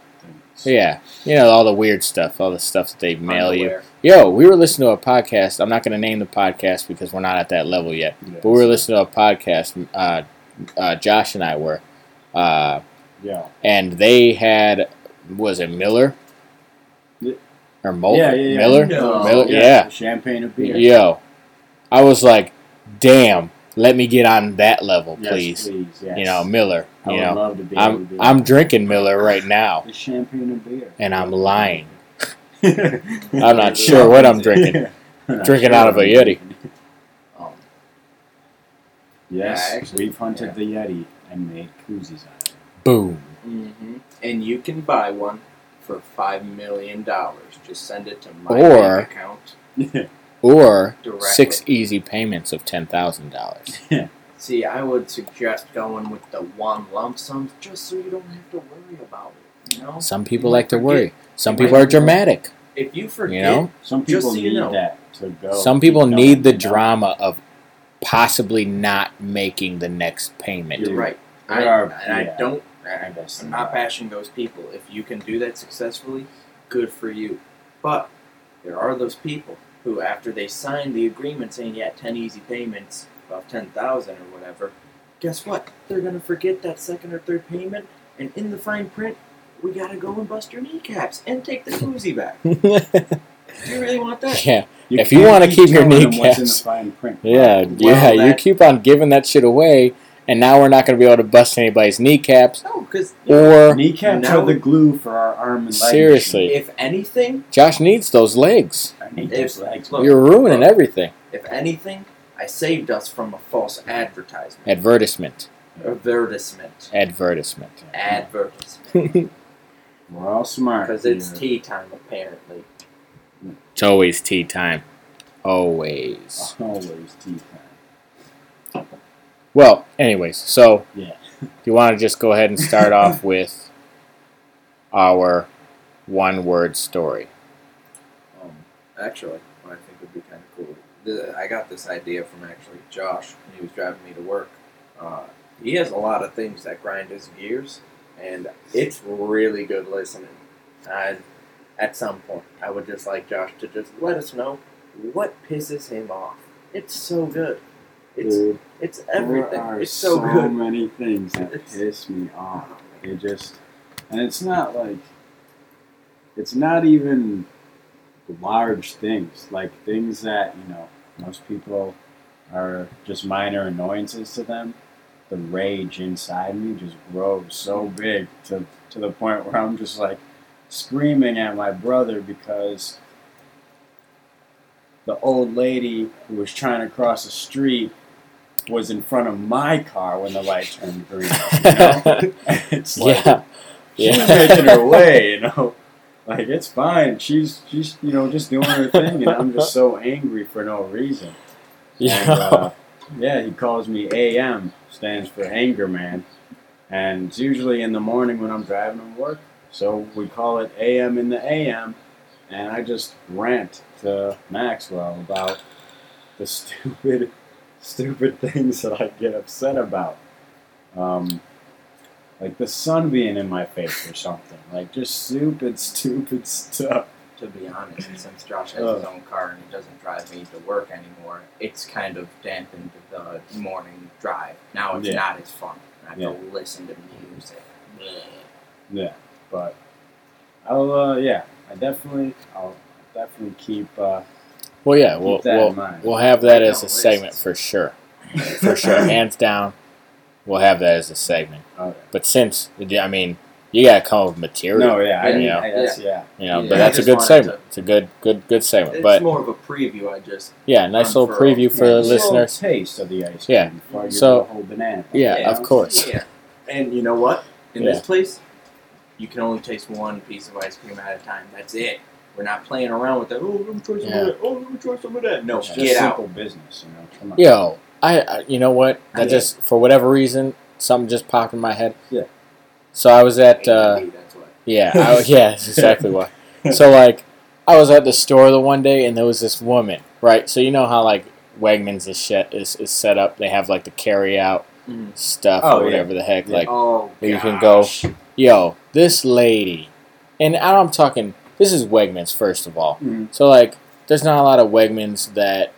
yeah, you know, all the weird stuff, all the stuff that they mail you. Yo, we were listening to a podcast. I'm not going to name the podcast because we're not at that level yet. Yeah. But we were listening to a podcast. Uh, uh, Josh and I were, uh, Yeah. and they had was it Miller Yeah. or Mul- yeah, yeah, yeah. Miller? No. Miller? Yeah. Yeah. Champagne and beer. Yo, I was like, damn. Let me get on that level, Yes, please. please. Yes. You know, Miller. I You would know, love to be able to I'm be I'm drinking Miller right now, It's champagne and beer. and I'm lying. I'm I'm not sure what I'm drinking. I'm Drinking out of a Yeti. Um, Yes, Yeah, actually, we've hunted yeah. the Yeti and made koozies out of it. Boom. hmm And you can buy one for five million dollars. Just send it to my Or- bank account it. Or directly. six easy payments of ten thousand dollars. See, I would suggest going with the one lump sum, just so you don't have to worry about it. You know, Some people You like to might worry. Some people are dramatic. if you forget, You know, Some Just people so you need know. that to go. some people need the know? drama of possibly not making the next payment. you're right. There I, are- and I don't. I I'm not bashing those people. If you can do that successfully, good for you. But there are those people who, after they sign the agreement saying, "Yeah, ten easy payments of ten thousand or whatever," guess what? They're gonna forget that second or third payment, and in the fine print, we gotta go and bust your kneecaps and take the koozie back. Do you really want that? yeah, You If you wanna keep your telling them what's in the kneecaps- fine print. yeah, Well, yeah. You that- keep on giving that shit away, and now we're not going to be able to bust anybody's kneecaps No, because or Kneecaps Now- are the glue for our arm and leg. Seriously. if anything, Josh needs those legs. I need If- those legs. look, You're ruining look. everything. if anything, I saved us from a false advertisement, Advertisement. advertisement, Advertisement. advertisement. We're all smart. Because it's tea time, apparently. It's always tea time. Always. Always tea time. Well, anyways, so Yeah. you want to just go ahead and start off with our one word story. Um, actually, what I think would be kind of cool. The, I got this idea from actually Josh when he was driving me to work. Uh, he has a lot of things that grind his gears, and it's really good listening. And at some point, I would just like Josh to just let us know what pisses him off. It's so good. It's Dude, it's there everything. are It's so, so good. many things that It's- piss me off. It just, and it's not like, it's not even large things. Like things that you know most people are just minor annoyances to them. The rage inside me just grows so big to to the point where I'm just like screaming at my brother because the old lady who was trying to cross the street was in front of my car when the light turned green. You know? it's like yeah. she's Yeah. making her way, you know. Like it's fine. She's she's you know just doing her thing, and I'm just so angry for no reason. Yeah. And, uh, yeah, he calls me AM, stands for anger man, and it's usually in the morning when I'm driving to work. So we call it AM in the AM, and I just rant to Maxwell about the stupid, stupid things that I get upset about. Um, like the sun being in my face or something. Like just stupid, stupid stuff. To be honest, since Josh has his own car and he doesn't drive me to work anymore, it's kind of dampened the morning drive. Now it's Yeah. not as fun. I have Yeah. to listen to music. Yeah, but I'll uh, yeah, I definitely I'll definitely keep uh, Well, yeah, keep we'll, we'll, we'll have that as a lists. segment for sure. For sure. Hands down, we'll have that as a segment. Oh, okay. But since, I mean, you got to come up with material. No, yeah, I, Yeah. I, that's, yeah. You know, Yeah, but that's a good segment. to- It's a good, good, good segment. It's But more of a preview. I just yeah, nice little for a- preview for yeah, the just listeners. taste of the ice cream Yeah. before So- do whole banana. Yeah, You know? of course. yeah. And you know what? In Yeah. this place, you can only taste one piece of ice cream at a time. That's it. We're not playing around with that. Oh, let me try some Yeah. of that. Oh, let me try some of that. No, It's just get simple out. business, you know. Come on. Yo, I, I, you know what? That Yeah. just for whatever reason, something just popped in my head. Yeah. So I was at, uh, ADD, that's what. yeah, I, yeah, that's exactly why. So like, I was at the store the one day, and there was this woman, right? So you know how like Wegmans is shit is, is set up. They have like the carry out Mhm. stuff Oh, or yeah. whatever the heck. Yeah. Like, oh, you can go- yo, this lady, and I'm talking. This is Wegmans first of all. Mhm. So like, there's not a lot of Wegmans that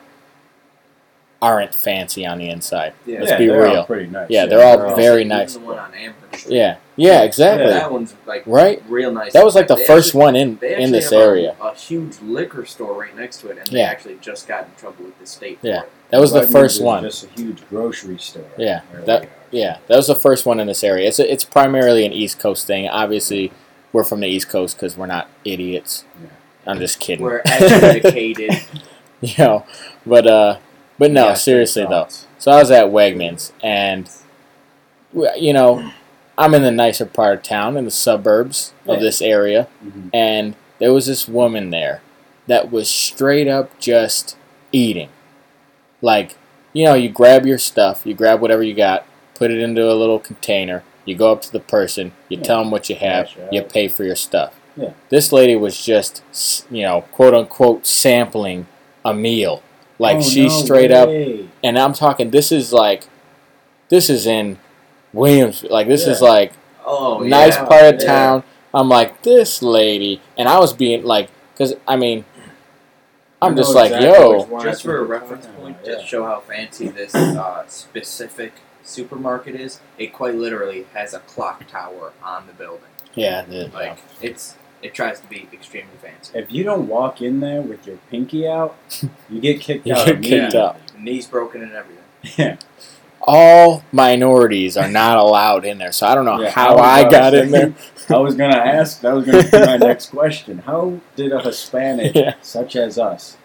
aren't fancy on the inside. Yeah. Let's yeah, be they're all real. pretty nice. Yeah, they're all all- very Even nice. The one on Amherst Yeah, yeah, exactly. Yeah. That one's like Right? real nice. That was like the They first actually- one in They in this have a- area. A, huge liquor store right next to it, and they Yeah. actually just got in trouble with the state Yeah. for it. That was the Wegmans first is one. Just a huge grocery store. Yeah, that- Yeah, that was the first one in this area. It's a, it's primarily an East Coast thing. Obviously, we're from the East Coast because we're not idiots. Yeah. I'm just kidding. We're educated. you know, but uh, but no, Yeah, seriously though. So I was at Wegmans, and you know, I'm in the nicer part of town, in the suburbs of Yeah. this area, Mhm. and there was this woman there that was straight up just eating. Like, you know, you grab your stuff, you grab whatever you got, put it into a little container, you go up to the person, you Yeah. tell them what you have, Cash you pay for your stuff. Yeah. This lady was just, you know, quote unquote, sampling a meal. Like, Oh, she no straight up and I'm talking. This is like, this is in Williams. Like this is like Oh, nice yeah. part of yeah. town. I'm like this lady, and I was being like, because I mean, I'm just know like, yo, Just for a reference point, about, just yeah. show how fancy this uh, specific supermarket is. It quite literally has a clock tower on the building. yeah, the, Like it's it tries to be extremely fancy. If you don't walk in there with your pinky out, you get kicked You out. get kicked out. Knees broken and everything. Yeah. all minorities are not allowed in there. So I don't know Yeah, how I I got about in there. I was gonna ask. That was gonna be my next question. How did a Hispanic Yeah. such as us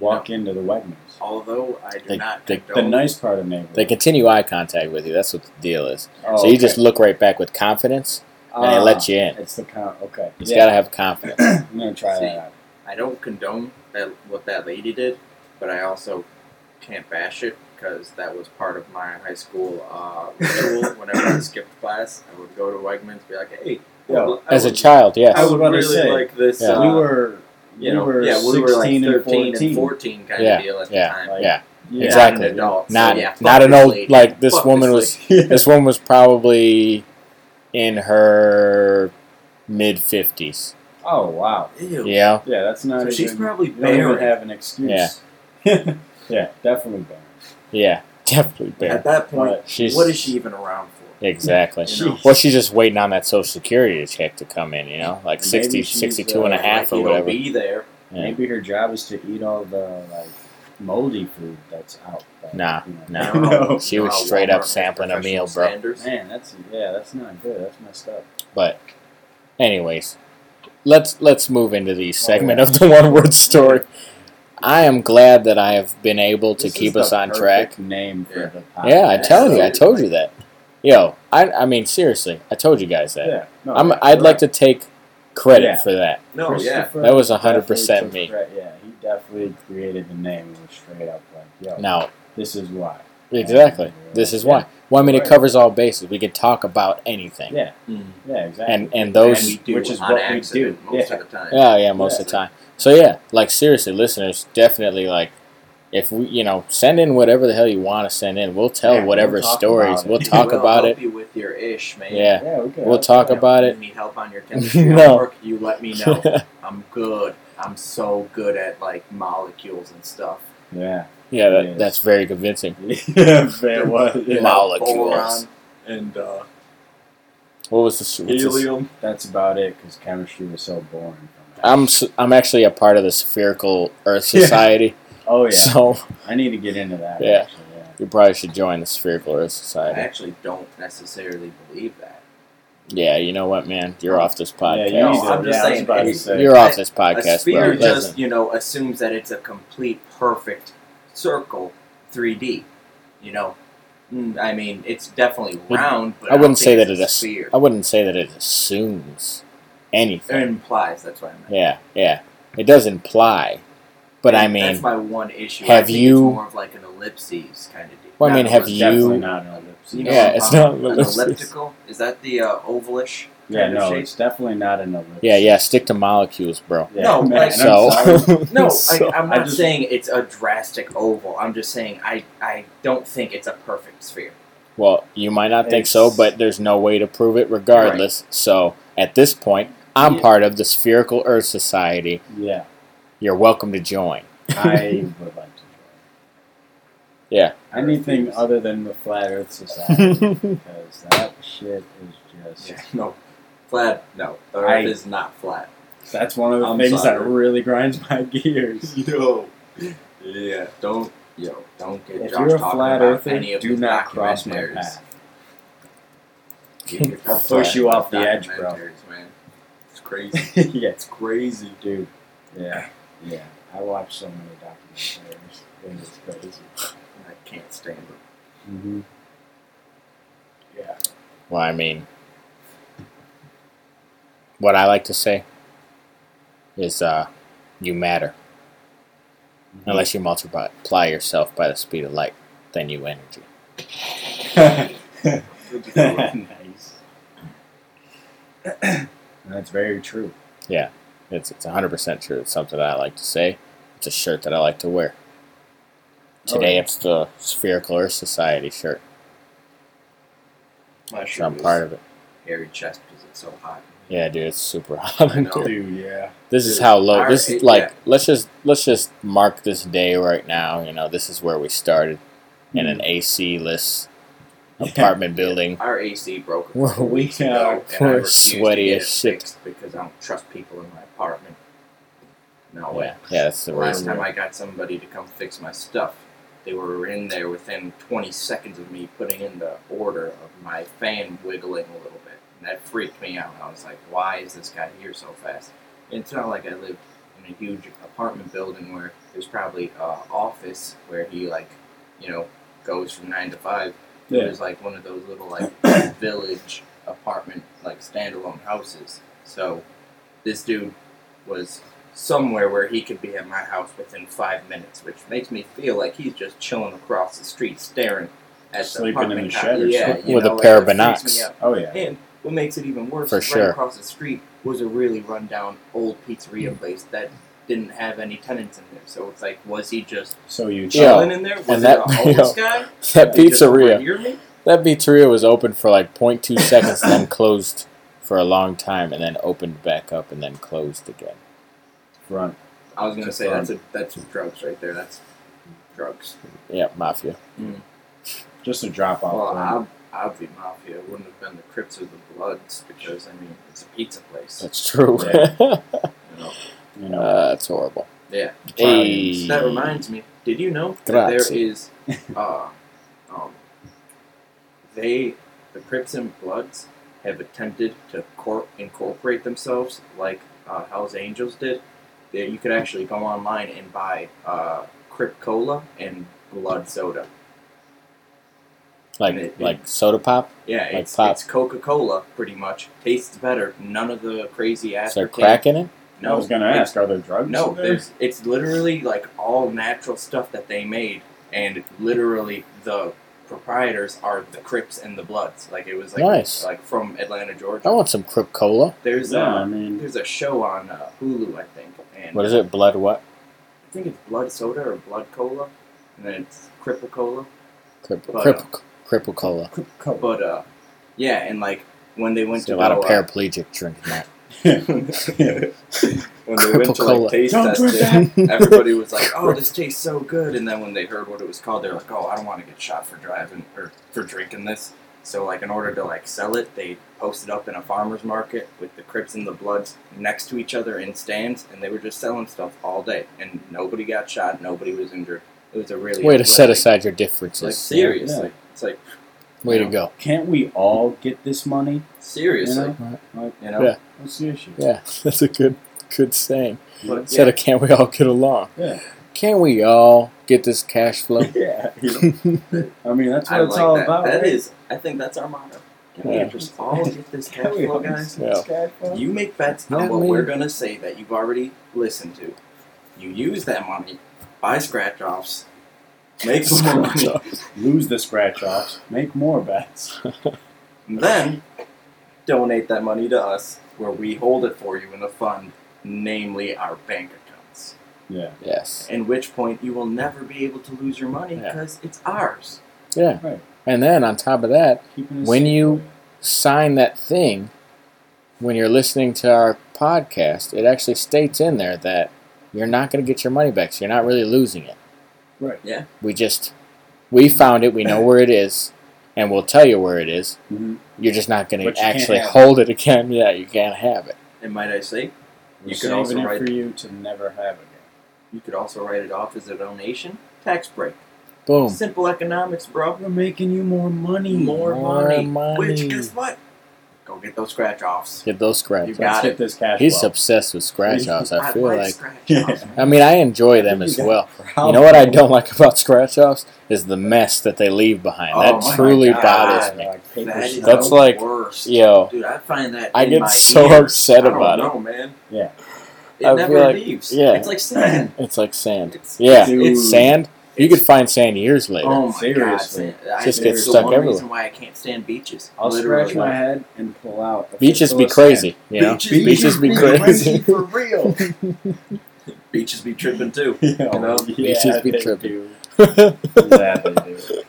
walk into the Wegmans? Although I do They- not they- The nice part of neighborhood. They continue eye contact with you. That's what the deal is. Oh, so you okay. just look right back with confidence, and they Ah, let you in. It's the count. Okay. You just gotta have confidence. I'm gonna try See. that out. I don't condone that what that lady did, but I also can't bash it because that was part of my high school uh, ritual. Whenever I skipped class, I would go to Wegmans, be like, "Hey, Yo, I As a child, yes. I would about to really say, like this." Yeah. Uh, we were. You we know, were yeah, we were like 16 and 13 14. and 14 kind Yeah, of deal at the yeah, time. Like, yeah, Yeah. Exactly. Not an adult. so not yeah, not an old lady. like this Fuck woman this was. This woman was probably in her mid fifties. Oh wow. Ew. Yeah, Yeah, that's not. So even, she's probably you don't barren. have an excuse. Yeah. yeah, definitely barren. yeah, definitely At that point, But She's what is she even around for? Exactly. You know? Well, she's just waiting on that social security check to come in. You know, like Maybe 60, she's, 62 and a uh, half Like, or whatever. Be there. Yeah. Maybe her job is to eat all the like moldy food that's out. But, Nah, you nah. know. She was You straight up Walmart has sampling a meal, bro. standards. Man, that's yeah, that's not good. That's messed up. But, anyways, let's let's move into the segment yeah. of the one word story. I am glad that I have been able to This keep is us on track. Name for Yeah. the podcast. Yeah, I'm telling you, I told you that. Yo, I I mean seriously, I told you guys that. Yeah, no, I'm yeah, I'd you're like to take credit Yeah. for that. No, yeah. That was 100% me. cre- Yeah, he definitely created the name and was straight up like, yo, Now, this is why. exactly. This is why. Well, I mean, it covers all bases. We can talk about anything. Yeah, Mm. yeah, exactly. And and And those we do which is on what we do. most Yeah. of the time. Yeah, yeah, most Yeah. of the time. So yeah, like seriously, listeners, definitely like if we, you know, send in whatever the hell you want to send in. We'll tell Yeah, we'll whatever talk stories. about it. We'll talk We'll about help it. you with your ish, man. Yeah, yeah, we we'll talk you. about You it. need help on your chemistry No. homework? You let me know. I'm good. I'm so good at like molecules and stuff. Yeah, Yeah, that, Yes. that's very convincing. yeah, fair one. Yeah. Yeah. Molecules. And uh, What was the what's helium. That's about it because chemistry was so boring. I'm s- I'm actually a part of the Spherical Earth Yeah. Society, oh yeah, so I need to get into that. Yeah. Actually, yeah. you probably should join the Spherical Earth Society. I actually don't necessarily believe that. Yeah, you know what, man? You're off this Yeah, you podcast. need I'm just yeah, saying, about to. You're off this podcast. a podcast, sphere bro. just Listen. you know assumes that it's a complete perfect circle, 3D. You know, Mm, I mean it's definitely round, but I don't wouldn't say that it's it a is- sphere. I wouldn't say that it assumes anything. It implies. That's what I meant. Yeah, yeah. It does imply, but I mean, that's my one issue. have I think you- It's more of like an ellipses kind of deal. Well, I mean, Not have an It's you- definitely not an ellipse. You know Yeah, what I'm it's talking not an an elliptical. Is that the uh, ovalish? Yeah, no, shape? it's definitely not an ellipse. yeah, yeah. Stick to molecules, bro. Yeah, No, man, like- I'm So. No, so- I, I'm I not just- saying it's a drastic oval. I'm just saying I, I don't think it's a perfect sphere. well, you might not think so, but there's no way to prove it, regardless. So, at this point, I'm Yeah. part of the Spherical Earth Society. yeah, You're welcome to join. I would like to join. Yeah. Anything other than the Flat Earth Society, because that shit is just. Yeah, no, flat. No, the I- Earth is not flat. That's one of the I'm things sorry. that really grinds my gears. Yo, yeah, don't yo, don't get If Josh you're a talking flat about earther, any of do his not cross my documentaries. path. Get I'll push you off the edge, bro. Man. It's crazy. yeah, it's crazy. dude. Yeah, yeah. I watch so many documentaries. And It is crazy. I can't stand it. Mm-hmm. Yeah. Well, I mean, what I like to say is, uh, you matter. Unless you multiply yourself by the speed of light, then you energy. nice. That's very true. It's it's hundred percent true. It's something that I like to say. It's a shirt that I like to wear. Today yeah. it's the Spherical Earth Society shirt. My So shirt I'm is part of it. hairy chest because it's so hot. Yeah, dude, it's super hot. Dude. Dude, yeah. This is how low. our- This is yeah. like let's just let's just mark this day right now. You know, this is where we started in an hmm. AC less apartment building. Our AC broke a We're- couple weeks we ago, are- and I we're to sweaty as it shit. because I don't trust people in my apartment. No Yeah, way. yeah, that's the The last time I got somebody to come fix my stuff, they were in there within 20 seconds of me putting in the order of my fan wiggling a little bit. And that freaked me out. I was like, why is this guy here so fast? And it's not like I lived in a huge apartment building where there's probably an office where he like, you know, goes from nine to five. It was like one of those little like village apartment like standalone houses. So this dude was somewhere where he could be at my house within five minutes, which makes me feel like he's just chilling across the street staring at the Sleeping in the co- shed or yeah, something. you With a know, like, pair of that binocs. Oh yeah. And what makes it even worse, For is sure. right across the street was a really rundown old pizzeria mm. place that didn't have any tenants in there. So it's like, was he just So you Yeah. chilling in there? Was and that- a homeless guy? That Did he just pizzeria, that pizzeria was open for like 0.2 seconds, and then closed for a long time, and then opened back up, and then closed again. front. I was gonna Just say fun. that's a, that's drugs right there. That's drugs. Yeah, mafia. Just a drop off. Well. I'd, I'd be mafia. It wouldn't have been the Crips or the Bloods because I mean it's a pizza place. That's true. Yeah. You know? you know. uh, that's horrible. Yeah. Hey. That reminds me. Did you know that there is, uh, um, they, the Crips and Bloods, have attempted to cor- incorporate themselves like uh, Hell's Angels did. That you could actually go online and buy uh, Crip Cola and Blood Soda. Like And it- like soda pop. Yeah, Like it's, pop. it's Coca Cola pretty much. Tastes better. None of the crazy Is there aspartame. crack in it? No, I was gonna it's- ask, are there drugs? No, in there? there's it's literally like all natural stuff that they made, and literally the proprietors are the Crips and the Bloods. Like it was like Nice. like from Atlanta, Georgia. I want some Crip Cola. There's Yeah, uh, I mean, there's a show on uh, Hulu, I think, and What is it? Blood what? I think it's Blood Soda or Blood Cola, and then it's Cripple Cola. Crip But, Crip uh, Cripple Cola. But uh, yeah, and like when they went See to a lot of go, uh, paraplegic drinking that. When they went to Cripple-Cola. like taste Don't test it, that. everybody was like, "Oh, this tastes so good," and then when they heard what it was called, they're like, "Oh, I don't want to get shot for driving or for drinking this." So like, in order to like sell it, they posted up in a farmer's market with the Crips and the Bloods next to each other in stands, and they were just selling stuff all day, and nobody got shot, nobody was injured. It was a really Way to set aside your differences. Like differences. seriously, Yeah. it's like Way to Yeah. go. can't we all get this money? seriously, You Like, you know. Yeah. what's the issue? Yeah, that's a good good saying. But, Instead yeah. of can't we all get along? Yeah. Can't we all get this cash flow? Yeah. You know, I mean, that's what I it's like all that. about. That right? is, I think that's our motto. Can Yeah. we just all get this cash flow, guys? this Yeah. cash flow? You make bets on Not what me. we're gonna say that you've already listened to. You use that money, buy scratch offs, make some more money, lose the scratch offs, make more bets. and then donate that money to us, where we hold it for you in a fund, namely our bank accounts. Yeah. yes. At which point you will never be able to lose your money Yeah. because it's ours. Yeah. Right. And then on top of that, When you- for sign that thing when you're listening to our podcast. It actually states in there that you're not going to get your money back, so you're not really losing it. Right. Yeah. We just we found it. We know where it is, and we'll tell you where it is. Mhm. You're just not going to actually have it. hold it again. Yeah, you can't have it. And might I say, We're You could also it write- for you to never have again. you could also write it off as a donation, tax break. Boom. Simple economics, bro. We're making you more money. More, More money. money. Which, guess what? Go get those scratch offs. Get those scratch You offs. got Let's it. get this cash He's flow. obsessed with scratch offs. I feel like. scratch Yeah. I mean, I enjoy them as well. You know what I don't like about scratch offs is the mess that they leave behind. Oh that truly God. bothers me. Like paper That is snow. Like- worst. Yo, Dude, I find that I get so ears. upset I don't about it. know, man. Yeah. It I never like- leaves. yeah. It's like sand. it's like sand. It's, Yeah, Dude. it's sand. You could find sand years later. Oh my Seriously. god, Just get stuck the one everywhere. reason why I can't stand beaches. I'll Literally. scratch my head and pull out. Beaches be of sand. crazy, you know. Beaches, Beaches be crazy. for real. Beaches be tripping too. you know? Beaches be tripping. do. Yeah, they do.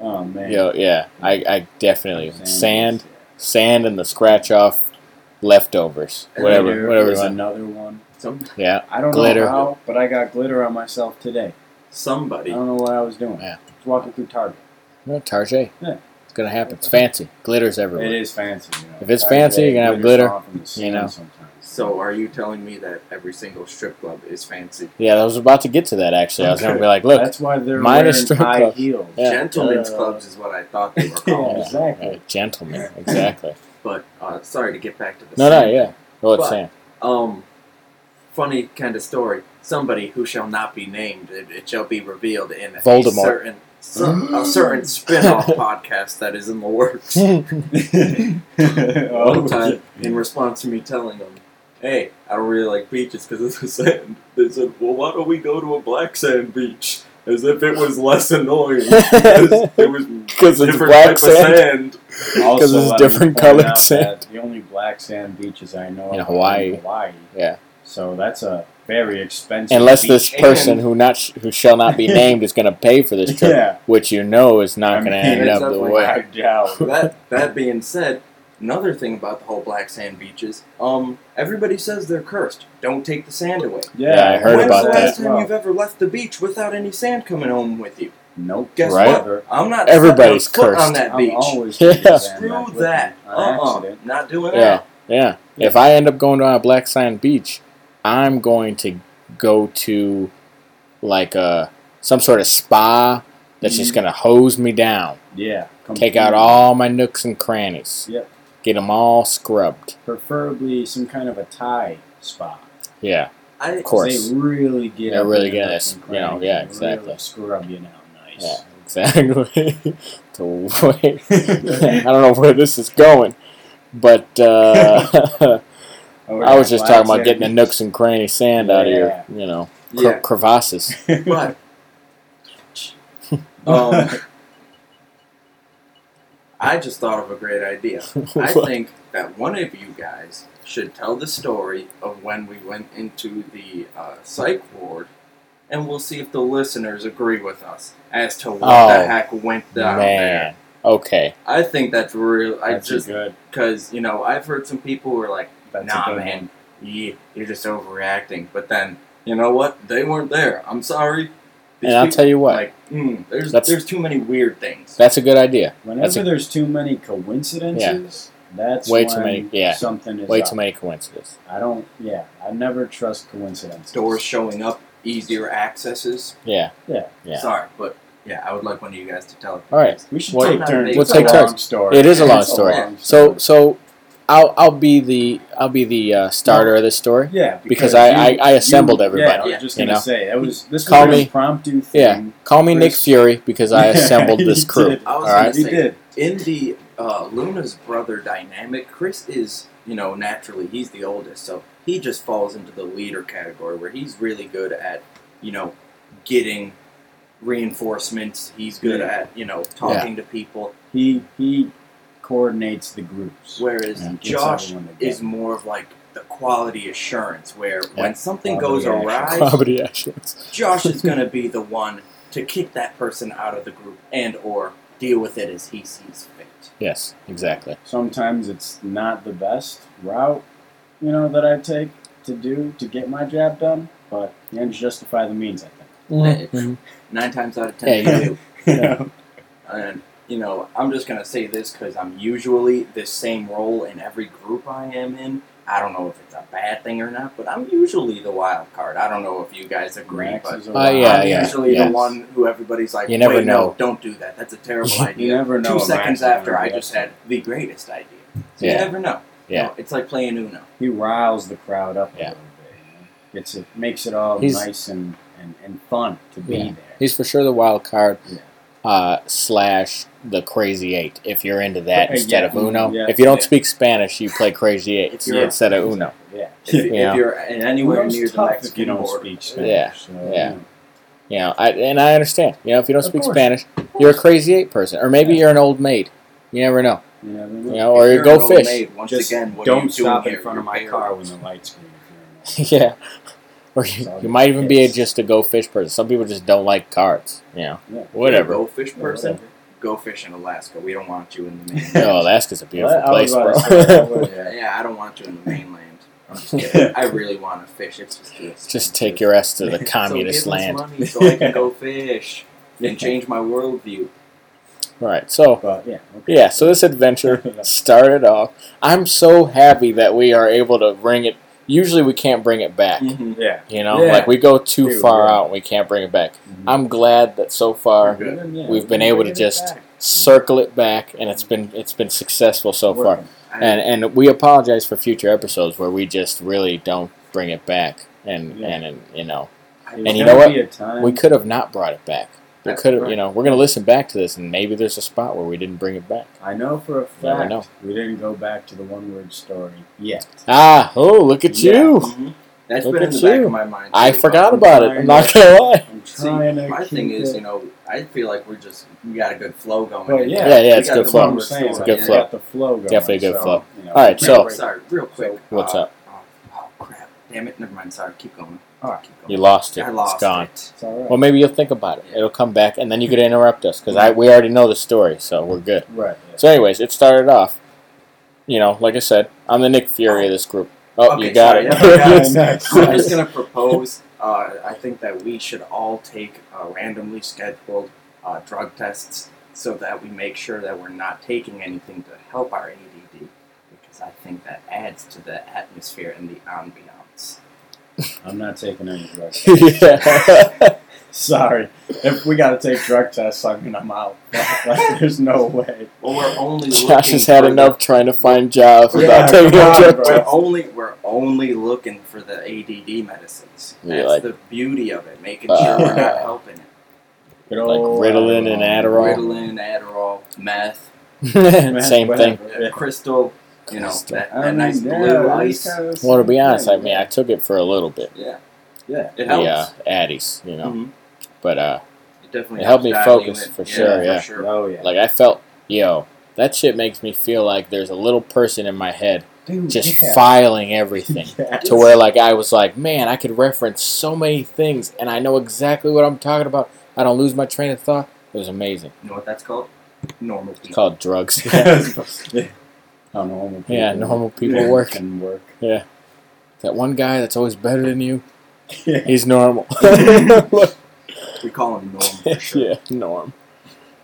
Oh man. Yo, yeah, I, I definitely Sand sand, is- sand, and the scratch off leftovers, And whatever, whatever. was another one. Some Yeah, I don't Glitter. know how, but I got glitter on myself today. I don't know what I was doing. Yeah. Just walking through Target. no, Tarjay. Yeah. It's gonna happen. It's fancy. Glitters everywhere. It is fancy. You know. If it's Target, fancy, you're gonna have glitter, falling the you know. Sometimes. So are you telling me that every single strip club is fancy? Yeah, I was about to get to that actually. I was going to be like, look, That's why they're mine is wearing strip high club. heels. Yeah. Gentlemen's Uh, clubs is what I thought they were Yeah, called. exactly. uh, gentlemen, exactly. But uh, sorry to get back to the No, no, yeah. Well, it's But- saying. Um, funny kind of story. Somebody who shall not be named. It, it shall be revealed in Voldemort. a certain some, a certain spin-off podcast that is in the works. oh, One time, in response to me telling them, "Hey, I don't really like beaches because of the sand," they said, "Well, why don't we go to a black sand beach?" As if it was less annoying because it was 'Cause it's black type sand. Because it's different point colored sand. The only black sand beaches I know In of Hawaii. in Hawaii. Yeah. So that's a very expensive. Unless this beach. person And- who not sh- who shall not be named is going to pay for this trip, Yeah. which you know is not I going to end up the way. I doubt. that that being said, another thing about the whole black sand beaches, um, everybody says they're cursed. Don't take the sand away. Yeah, Yeah, I heard When's about the that. last time you've ever left the beach without any sand coming home with you? Nope. Guess Right. what? I'm not Everybody's stepping a foot cursed. on that beach. always Yeah. Screw that. me on Uh-uh. Not doing Yeah, that. yeah. If I end up going to a black sand beach, I'm going to go to like a some sort of spa that's just Mhm. going to hose me down, Yeah. take out all my nooks and crannies, Yep. get them all scrubbed. Preferably some kind of a Thai spa. Yeah, I, of course. They really get. They up really get us, you know, yeah, exactly. Really scrub you now, nice. yeah, exactly. to wait. I don't know where this is going, but uh, Over I was just talking about sand getting the nooks and cranny sand out of your, you know, cre- yeah, crevasses. but um, I just thought of a great idea. I think that one of you guys should tell the story of when we went into the uh, psych ward, and we'll see if the listeners agree with us as to what Oh, the heck went down there. Okay. I think that's real. I That's just good. because you know I've heard some people who are like, That's Nah, a good man. one. "Yeah, you're just overreacting," but then you know what? They weren't there. I'm sorry. These And I'll people- tell you what, like, mm, there's That's- there's too many weird things. that's a good idea. Whenever That's a- there's too many coincidences, that's Way too many- yeah. Something is Way up. too many coincidences. I don't. Yeah, I never trust coincidences. Doors showing up, easier accesses. Yeah. Yeah. Yeah. Sorry, but yeah, I would like one of you guys to tell it. All right. We should Well, take turns. we'll take a long turns. Story. It is a long It's story. long So so I'll I'll be the I'll be the uh, starter of this story. yeah, because I- I- I assembled you- everybody, Yeah, I was just gonna know? say that was this Call was me- an impromptu thing. Yeah. Call me Nick Fury because I assembled this crew. did. I was All right. You say, did. in the uh, Luna's brother dynamic, Chris is, you know, naturally he's the oldest, so he just falls into the leader category where he's really good at, you know, getting reinforcements. He's good Yeah. at, you know, talking to people. He he coordinates the groups. Whereas and Josh is more of like the quality assurance, where Yeah. when something Quality goes action. awry, Comedy actions. Josh is going to be the one to kick that person out of the group and or deal with it as he sees fit. Yes, exactly. Sometimes it's not the best route, you know, that I take to do to get my job done, but the ends justify the means. I think. Mhm. Nine times out of ten, Yeah, they do. Yeah. And you know, I'm just gonna say this because I'm usually this same role in every group I am in. I don't know if it's a bad thing or not, but I'm usually the wild card. I don't know if you guys agree, Max but Uh, yeah, I'm yeah, usually yes. the one who everybody's like, You never Wait, know. no, don't do that. That's a terrible idea. You idea. never know. Two what seconds Max after, I just had the greatest idea. So you never know. Yeah. know, it's like playing Uno. he riles the crowd up a Yeah. little bit. You it, makes it all He's- nice and, and, and fun to be Yeah. there. He's for sure the wild card. Yeah. Uh, slash the crazy eight. If you're into that Uh, instead yeah, of Uno, yeah. if you don't Yeah. speak Spanish, you play crazy eight instead of Uno. Yeah. If, Yeah. if you're in anywhere Uno's near the tough Mexican if you don't border, speak Spanish. Yeah, so, yeah. you know. I, and I understand. You know, if you don't Of speak course. Spanish, you're a crazy eight person, or maybe Yeah. you're an old maid. You never know. You never know. You know, or you go fish. maid, once Just again, what don't you stop in front of my car when the lights green. If you're in yeah. Or you, you might even be a, just a go fish person. Some people just don't like cards. You know, Yeah. whatever. Go fish person. whatever. Go fish in Alaska. We don't want you in the mainland. No, Alaska's a beautiful Well, place, bro. say, yeah. yeah, I don't want you in the mainland. I'm just kidding. I really want to fish. It's just too just expensive. take your ass to the so communist give us land. money so I can go fish and change my worldview. Right. So But yeah. Okay. yeah. So this adventure started off. I'm so happy that we are able to bring it usually we can't bring it back. Mhm. Yeah. You know, Yeah. like we go too Dude, far yeah. out and we can't bring it back. Mhm. I'm glad that so far We're good. Yeah, we've been able to just back. circle it back, and it's been it's been successful so far. Working. I- And and we apologize for future episodes where we just really don't bring it back, and Yeah. and, and you know I- There's And you know what? be a time- we could have not brought it back. We That's could have, you know, we're gonna listen back to this, and maybe there's a spot where we didn't bring it back. I know for a Never fact know. we didn't go back to the one word story yet. Ah, oh, look at Yeah. you! Mhm. That's Look been in at the back of my mind. I too, forgot but- about it. I'm not gonna lie. I'm See, to my thing is, you know, I feel like we're just we got a good flow going. Well, yeah. Yeah, yeah, We it's good flow. what one I'm word saying. story. like, Good flow. got the flow going. Definitely a good so, flow. you know, All right, so- sorry, real quick. What's uh, up? Oh, oh crap! Damn it! Never mind. Sorry. Keep going. All right. You lost it. I lost it's gone. it. It's all right. Well, maybe you'll think about it. It'll come back, and then you could interrupt us because I we already know the story, so we're good. right. yeah. So, anyways, it started off. You know, like I said, I'm the Nick Fury of this group. Oh, Okay, you got sorry, it. I forgot. Nice. I'm just gonna propose. Uh, I think that we should all take uh, randomly scheduled uh, drug tests so that we make sure that we're not taking anything to help our ADD, because I think that adds to the atmosphere and the ambiance. I'm not taking any drugs. yeah. Sorry. If we got to take drug tests, I mean, I'm out. Like, there's no way. Well, we're only Josh has had for enough trying to find jobs Yeah, without taking come a drug bro. We're test. only we're only looking for the ADD medicines. Yeah, That's like- the beauty of it, making sure we're not Uh, helping it. Good Like old Ritalin and Adderall. Ritalin, Adderall, meth, Same thing. Yeah. crystal, you know, that, that mean, nice yeah, blue it's ice. kinda Well, to be honest, I yeah, mean, I took it for a little bit. Yeah, yeah. it The helps. uh, Addies, you know, Mhm. but uh, It definitely It helped me focus in. for sure, yeah. For sure. Oh yeah. like I felt, yo, that shit makes me feel like there's a little person in my head Dude, just yeah. filing everything. Yeah. to where like I was like, man, I could reference so many things, and I know exactly what I'm talking about. I don't lose my train of thought. It was amazing. You know what that's called? Normal It's called drugs. yeah. How normal people Yeah, normal people yeah, work. Can work. that one guy that's always better than you, Yeah. he's normal. We call him normal for sure. yeah, norm.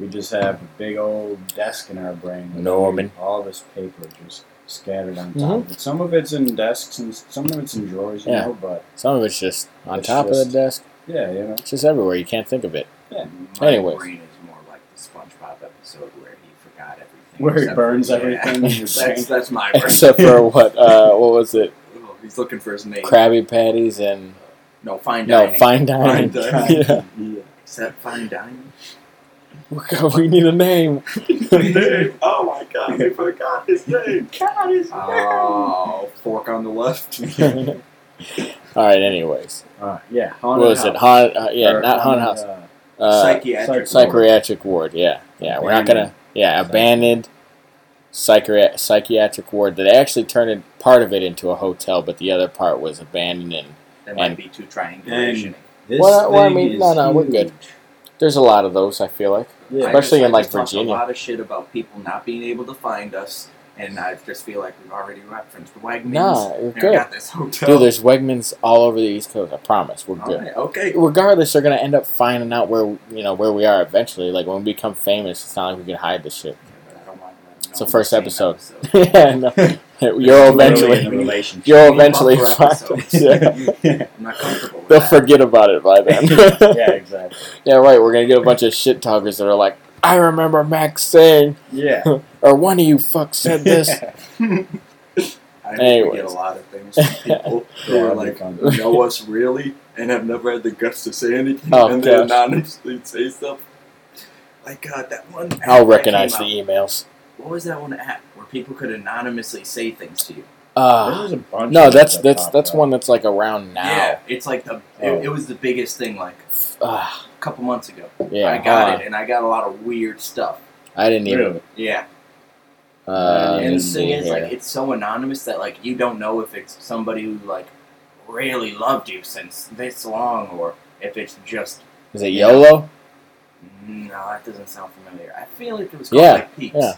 We just have a big old desk in our brain. with Norman. All this paper just scattered on top Mhm. of it. Some of it's in desks and some of it's in drawers, you Yeah. know, but Some of it's just on It's top of the desk. yeah, you know. It's just everywhere. You can't think of it. My Anyways. brain is more like the SpongeBob episode where he forgot everything. Where he burns for- everything in that's, that's my brain. Except for what? Uh, what was it? Oh, he's looking for his name. Krabby Patties and No, fine no dining. fine dining. Fine dining. yeah. yeah. Except fine dining. we need a name. oh my god, we forgot his name. God, is Oh, fork on the left. All right. Anyways, Uh, yeah, what haunted was it? house. Uh, yeah, Or not haunted house. uh, Uh, Psychiatric. psych- psychiatric ward. Yeah, yeah. We're not gonna. Yeah, abandoned psychiatric psychiatric ward. That actually turned part of it into a hotel, but the other part was abandoned. And That might and- be too triangulation. This Well, well, I thing mean, is no, no, we're huge. good. there's a lot of those. I feel like. Yeah. I Especially just- in, I like, just Virginia. A lot of shit about people not being able to find us, and I just feel like we've already referenced the Wegmans. Nah, you're and we good. got this hotel. Dude, there's Wegmans all over the East Coast. I promise, we're good. Alright, okay. Regardless, they're gonna end up finding out where you know where we are eventually. Like when we become famous, it's not like we can hide this shit. I don't want to know It's the the first episode. episode. yeah, no. You'll eventually, in a relationship. you'll eventually find. Yeah. yeah. I'm not comfortable with They'll that. forget about it by then. yeah, exactly. Yeah, right. We're gonna get a bunch of shit talkers that are like, "I remember Max saying," Yeah. or "One of you fuck said this." I get a lot of things from people who are like know us really and have never had the guts to say anything, Oh, and they gosh. anonymously say stuff. Like God, that one. I'll recognize the out. emails. What was that one app where people could anonymously say things to you? Uh, There's a bunch no, of that's that that's that's up. one that's like around now. Yeah, it's like the. It, Oh. it was the biggest thing like Ah, a couple months ago. yeah, I got hold it, and I got a lot of weird stuff. I didn't even. Really? Yeah, Uh, and the thing is, like, it's so anonymous that like you don't know if it's somebody who like really loved you since this long, or if it's just Is it YOLO? no, that doesn't sound familiar. I feel like it was called Yeah, like Peeps. yeah.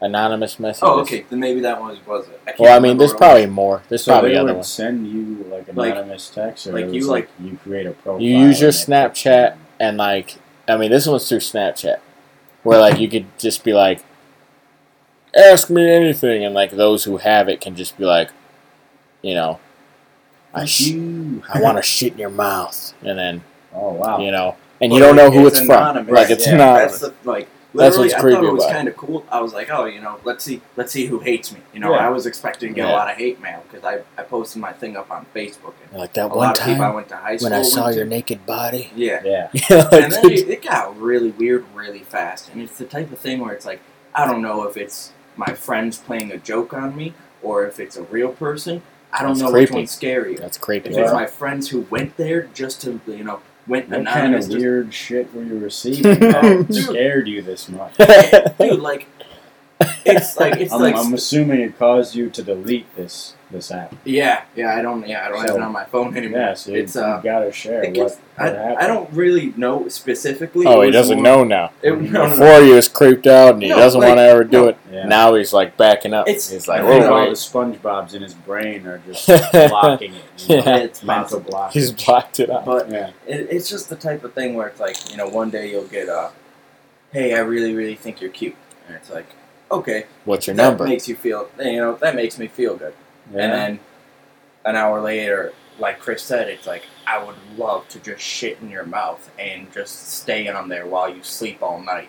Anonymous messages. Oh, okay, then maybe that one was it. I can't Well, I mean, there's what it probably more. There's So probably they other would ones. send you like Like- anonymous text, or like you, was like- you create a profile. You use your and they text you. Snapchat and like, I mean, this one's through Snapchat, where like you could just be like, ask me anything, and like those who have it can just be like, you know, I, sh- you. I want to shit in your mouth, and then Oh wow. you know, and Well, you don't know who it's it's, from. Like it's Yeah, anonymous. That's the, like That's literally, what's I creepy thought it was kind of cool. I was like, oh, you know, let's see, let's see who hates me. You know, Yeah. I was expecting to get Yeah. a lot of hate mail because I, I posted my thing up on Facebook. And like that one time of I went to high school when I saw your to. naked body. Yeah. Yeah. Yeah, and then it, it got really weird really fast. And it's the type of thing where it's like, I don't know if it's my friends playing a joke on me or if it's a real person. I don't That's know which one's scarier. that's creepy. If Yeah. it's my friends who went there just to, you know, went What kind of just- weird shit were you receiving that scared you this much? Dude, like, it's like, it's I'm, like, I'm assuming it caused you to delete this this app. yeah, yeah, I don't, yeah, I don't have it on my phone anymore. Yeah, so it's, you, uh, you gotta share it what, gets, what I. I don't really know specifically. oh, he doesn't more- know now. It, no, no, no. Before he was creeped out and he No, doesn't like, want to ever do no. it. Yeah. Now he's like backing up. It's- he's like, I whoa, think all the SpongeBob's in his brain are just blocking it. You know? Yeah. It's Mental possible. block. He's blocked it out. But yeah. it, it's just the type of thing where it's like, you know, one day you'll get a, hey, I really, really think you're cute. And it's like, okay. What's your that number? makes you feel, you know, that makes me feel good. Yeah. And then an hour later, like Chris said, it's like, I would love to just shit in your mouth and just stay on there while you sleep all night.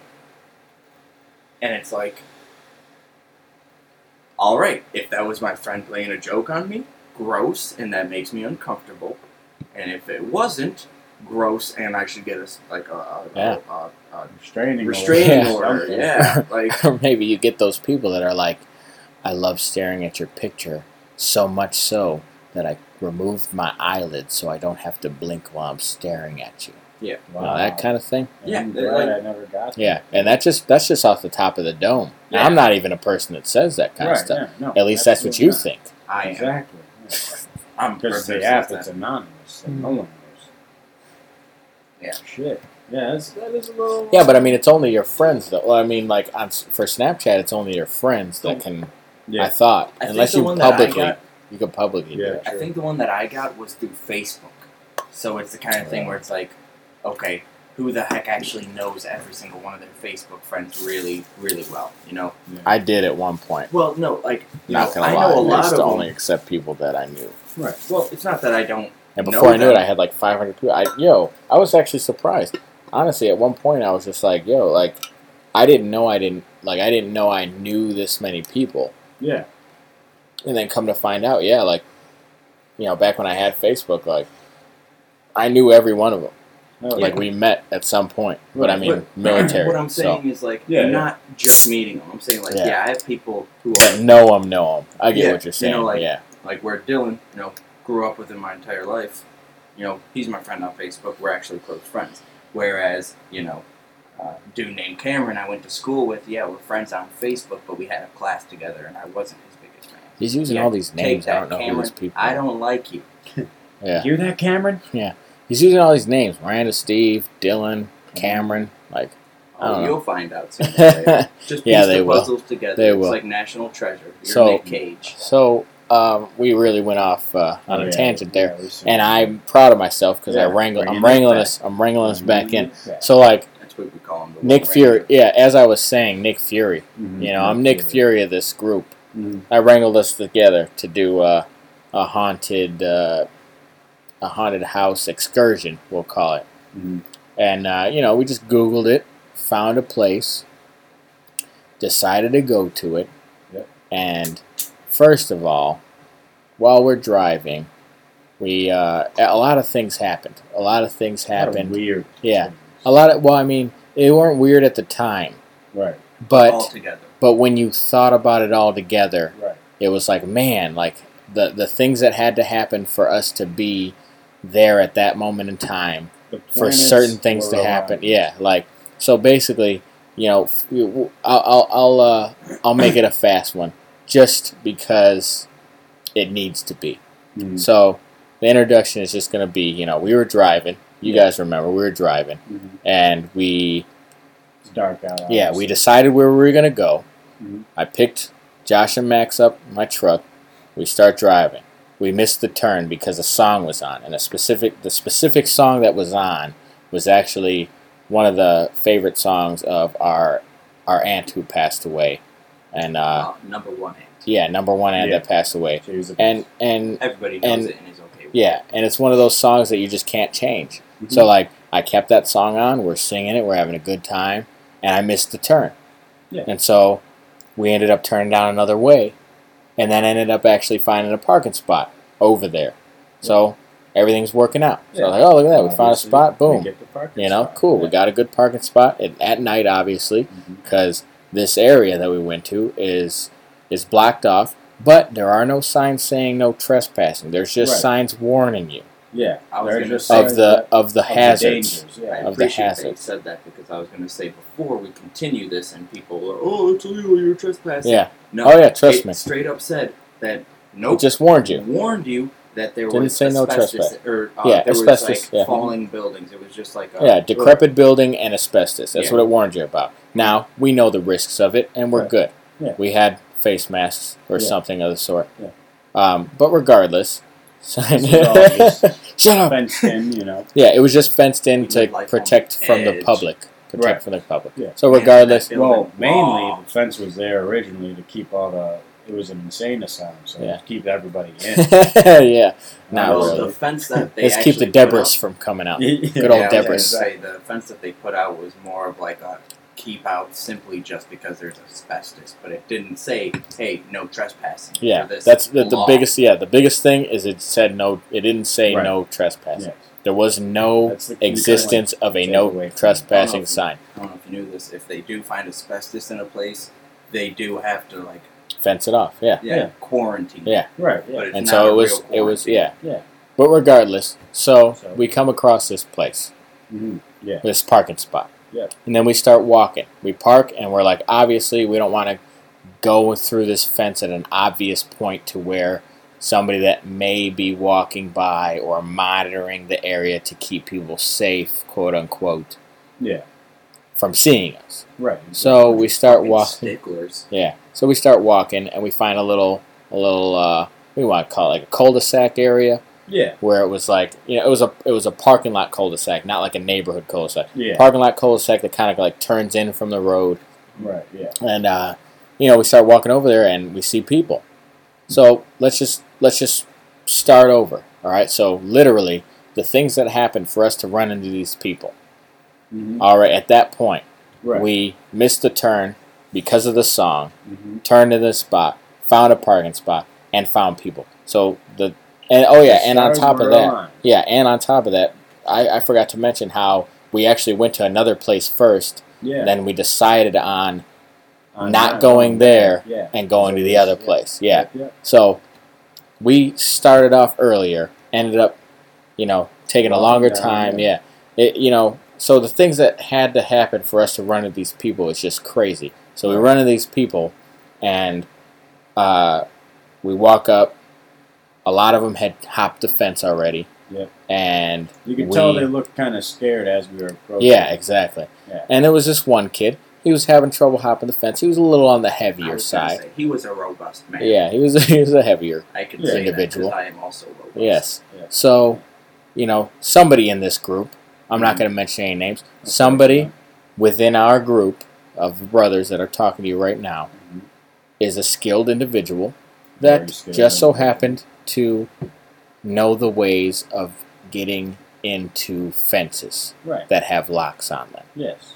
And it's like, all right, if that was my friend playing a joke on me, gross, and that makes me uncomfortable. And if it wasn't, gross, and I should get a s- like a, a, Yeah. a, a, a restraining order. restraining Yeah. order. Something. Yeah, like or maybe you get those people that are like, I love staring at your picture so much so that I removed my eyelids so I don't have to blink while I'm staring at you. You know, Wow. that kind of thing. Yeah, I'm Yeah, glad like- I never got that. Yeah, and that's just that's just off the top of the dome. Now, I'm not even a person that says that kind Right, of stuff. yeah, no, At least that's what you absolutely think. I not. am. Exactly. I'm Because perfect the app, as it's anonymous, so Mm. no one knows. Yeah. Shit. Yeah, that's, that is a little. Yeah, but I mean, it's only your friends though. Well, I mean, like on for Snapchat, it's only your friends that can. Yeah. I thought, I unless you one that I publicly, got- you could publicly do Yeah. it. I think the one that I got was through Facebook. So it's the kind of thing where it's like, okay, who the heck actually knows every single one of their Facebook friends really, really well? You know? Yeah. I did at one point. Well, no, like, you Not know, gonna I lie, know a I lot used of to them. only accept people that I knew. Right. Well, it's not that I don't. And know before I knew it. I had like 500 people. I, yo, I was actually surprised. Honestly, at one point, I was just like, yo, like, I didn't know I didn't, like, I didn't know I knew this many people. Yeah. And then come to find out, yeah, like, you know, back when I had Facebook, like, I knew every one of them. Oh, Like, we met at some point. But I mean, But military. What I'm so, saying is like, Yeah, yeah. not just meeting them. I'm saying like, Yeah. yeah, I have people who are know them, know them. I get Yeah, what you're saying. you know, like- yeah. like where Dylan, you know, grew up with him my entire life. You know, he's my friend on Facebook. We're actually close friends. Whereas, you know, uh, dude named Cameron I went to school with, yeah, we're friends on Facebook, but we had a class together, and I wasn't his biggest fan. He's using Yeah, all these Take names. I don't know who Cameron. these people I don't like you. Yeah. Hear that, Cameron? Yeah. He's using all these names Miranda, Steve, Dylan, Cameron. Like, I don't Oh, know. you'll find out soon. Just piece Yeah, they the will. puzzles together. They it's will. like National Treasure. You're So- Nick Cage. so um, we really went off uh, on Oh, a yeah, tangent there. yeah, and I'm proud of myself because I Yeah, wrangle. bringing I'm wrangling back. us. I'm wrangling us back in. Yeah. So like That's what we call him. Nick Fury. Yeah, as I was saying, Nick Fury. Mhm. You know, I'm Nick Fury of this group. Mhm. I wrangled us together to do uh, a haunted, uh, a haunted house excursion. We'll call it. Mhm. And uh, you know, we just Googled it, found a place, decided to go to it, Yep. and first of all, while we're driving, we uh, a lot of things happened. A lot of things Kind of happened. Weird. Yeah. A lot of well, I mean, they weren't weird at the time, Right. but all together. but when you thought about it all together, Right. it was like man, like the the things that had to happen for us to be there at that moment in time for certain things to happen. Yeah, like so basically, you know, I'll I'll I'll, uh, I'll make it a fast one, just because it needs to be. Mhm. So the introduction is just gonna be, you know, we were driving. You Yeah. guys remember we were driving, Mhm. and we It's dark out. yeah we decided where we were gonna go. Mhm. I picked Josh and Max up my truck. We start driving. We missed the turn because a song was on, and a specific the specific song that was on was actually one of the favorite songs of our our aunt who passed away, and uh, Uh, number one. aunt. yeah, number one aunt Yeah. that passed away, She was a and and Everybody knows And- it and is okay Yeah, and it's one of those songs that you just can't change. Mhm. So like I kept that song on, we're singing it, we're having a good time, and I missed the turn. Yeah. And so we ended up turning down another way and then ended up actually finding a parking spot over there. So everything's working out. So Yeah. like, oh look at that, we found a spot, boom. You know, spot. cool. We got a good parking spot at, at night obviously because this area that we went to is is blocked off, but there are no signs saying no trespassing. There's just Right. signs warning you Yeah, I was gonna just say- of the of the of hazards. dangers, I yeah. of the appreciate that hazards. said that because I was going to say before we continue this and people were, oh, it's illegal, you're trespassing. Yeah. No, Oh yeah, trust it me. straight up said that It nope, just warned you. warned you that there Didn't was say no asbestos trespass. or uh, Yeah, there asbestos, was like yeah. falling buildings. It was just like a, Yeah, decrepit building and asbestos. That's Yeah. what it warned you about. Now we know the risks of it, and we're Right. good. Yeah. We had face masks or Yeah. something of the sort. Yeah. Um, but regardless, is all shut up. fenced in, you know. Yeah, it was just fenced in to need life on protect the from the edge. public. Protect Right. from the public. Yeah. So Man, regardless, that Well, mainly Wow. the fence was there originally to keep all the. It was an insane asylum, so Yeah. to keep everybody in. yeah. Not well, really. the fence that they Let's keep the put debris up- from coming out. Good Good old yeah, I was Debris. gonna say, the fence that they put out was more of like a keep out simply just because there's asbestos, but it didn't say, "Hey, no trespassing." Yeah, this that's the, the biggest. Yeah, the biggest thing is it said no. It didn't say Right. no trespassing. Yes. There was no the key existence of a no away from- trespassing Oh. sign. I don't know if you knew this. If they do find asbestos in a place, they do have to like Fence it off. Yeah. yeah, Yeah. quarantine. Yeah. Right. But Yeah. it's and not so a it was. It was. Yeah. Yeah. But regardless, so, So- we come across this place, hmm Yeah. this parking spot. Yeah. And then we start walking. We park, and we're like, obviously, we don't want to go through this fence at an obvious point to where somebody that may be walking by or monitoring the area to keep people safe, quote unquote, Yeah. from seeing us. Right. So we start walking. Sticklers. Yeah. So we start walking, and we find a little, a little, uh, what do you want to call it, like a cul-de-sac area Yeah. where it was like, you know, it was a, it was a parking lot cul-de-sac, not like a neighborhood cul-de-sac. Yeah. Parking lot cul-de-sac that kind of like turns in from the road, Right. Yeah. and uh, you know, we start walking over there, and we see people. So let's just let's just start over. All right. So literally, the things that happened for us to run into these people. hmm All right. At that point, Right. we missed the turn because of the song. hmm turned to the spot, found a parking spot, and found people. So the and oh yeah, and on top of that, yeah, and on top of that, I, I forgot to mention how we actually went to another place first. yeah. Then we decided on On not going one, there Yeah. and going to the Yeah. other place. Yeah. Yeah. So we started off earlier, ended up, you know, taking a longer time. yeah. Yeah. It, you know, so the things that had to happen for us to run into these people is just crazy. So we run into these people, and uh, we walk up. A lot of them had hopped the fence already. Yep. And You could we- tell they looked kind of scared as we were approaching. yeah, exactly. Yeah. And there was this one kid. He was having trouble hopping the fence. He was a little on the I heavier was side. say, he was a robust man. Yeah, he was. He was a heavier. I could Yeah. Individual. that 'cause I am also robust. Yes. Yeah. So, you know, somebody in this group. I'm not Mhm. going to mention any names. Okay, Somebody yeah. within our group of brothers that are talking to you right now Mhm. is a skilled individual Very that just so happened to know the ways of getting into fences Right. that have locks on them. Yes.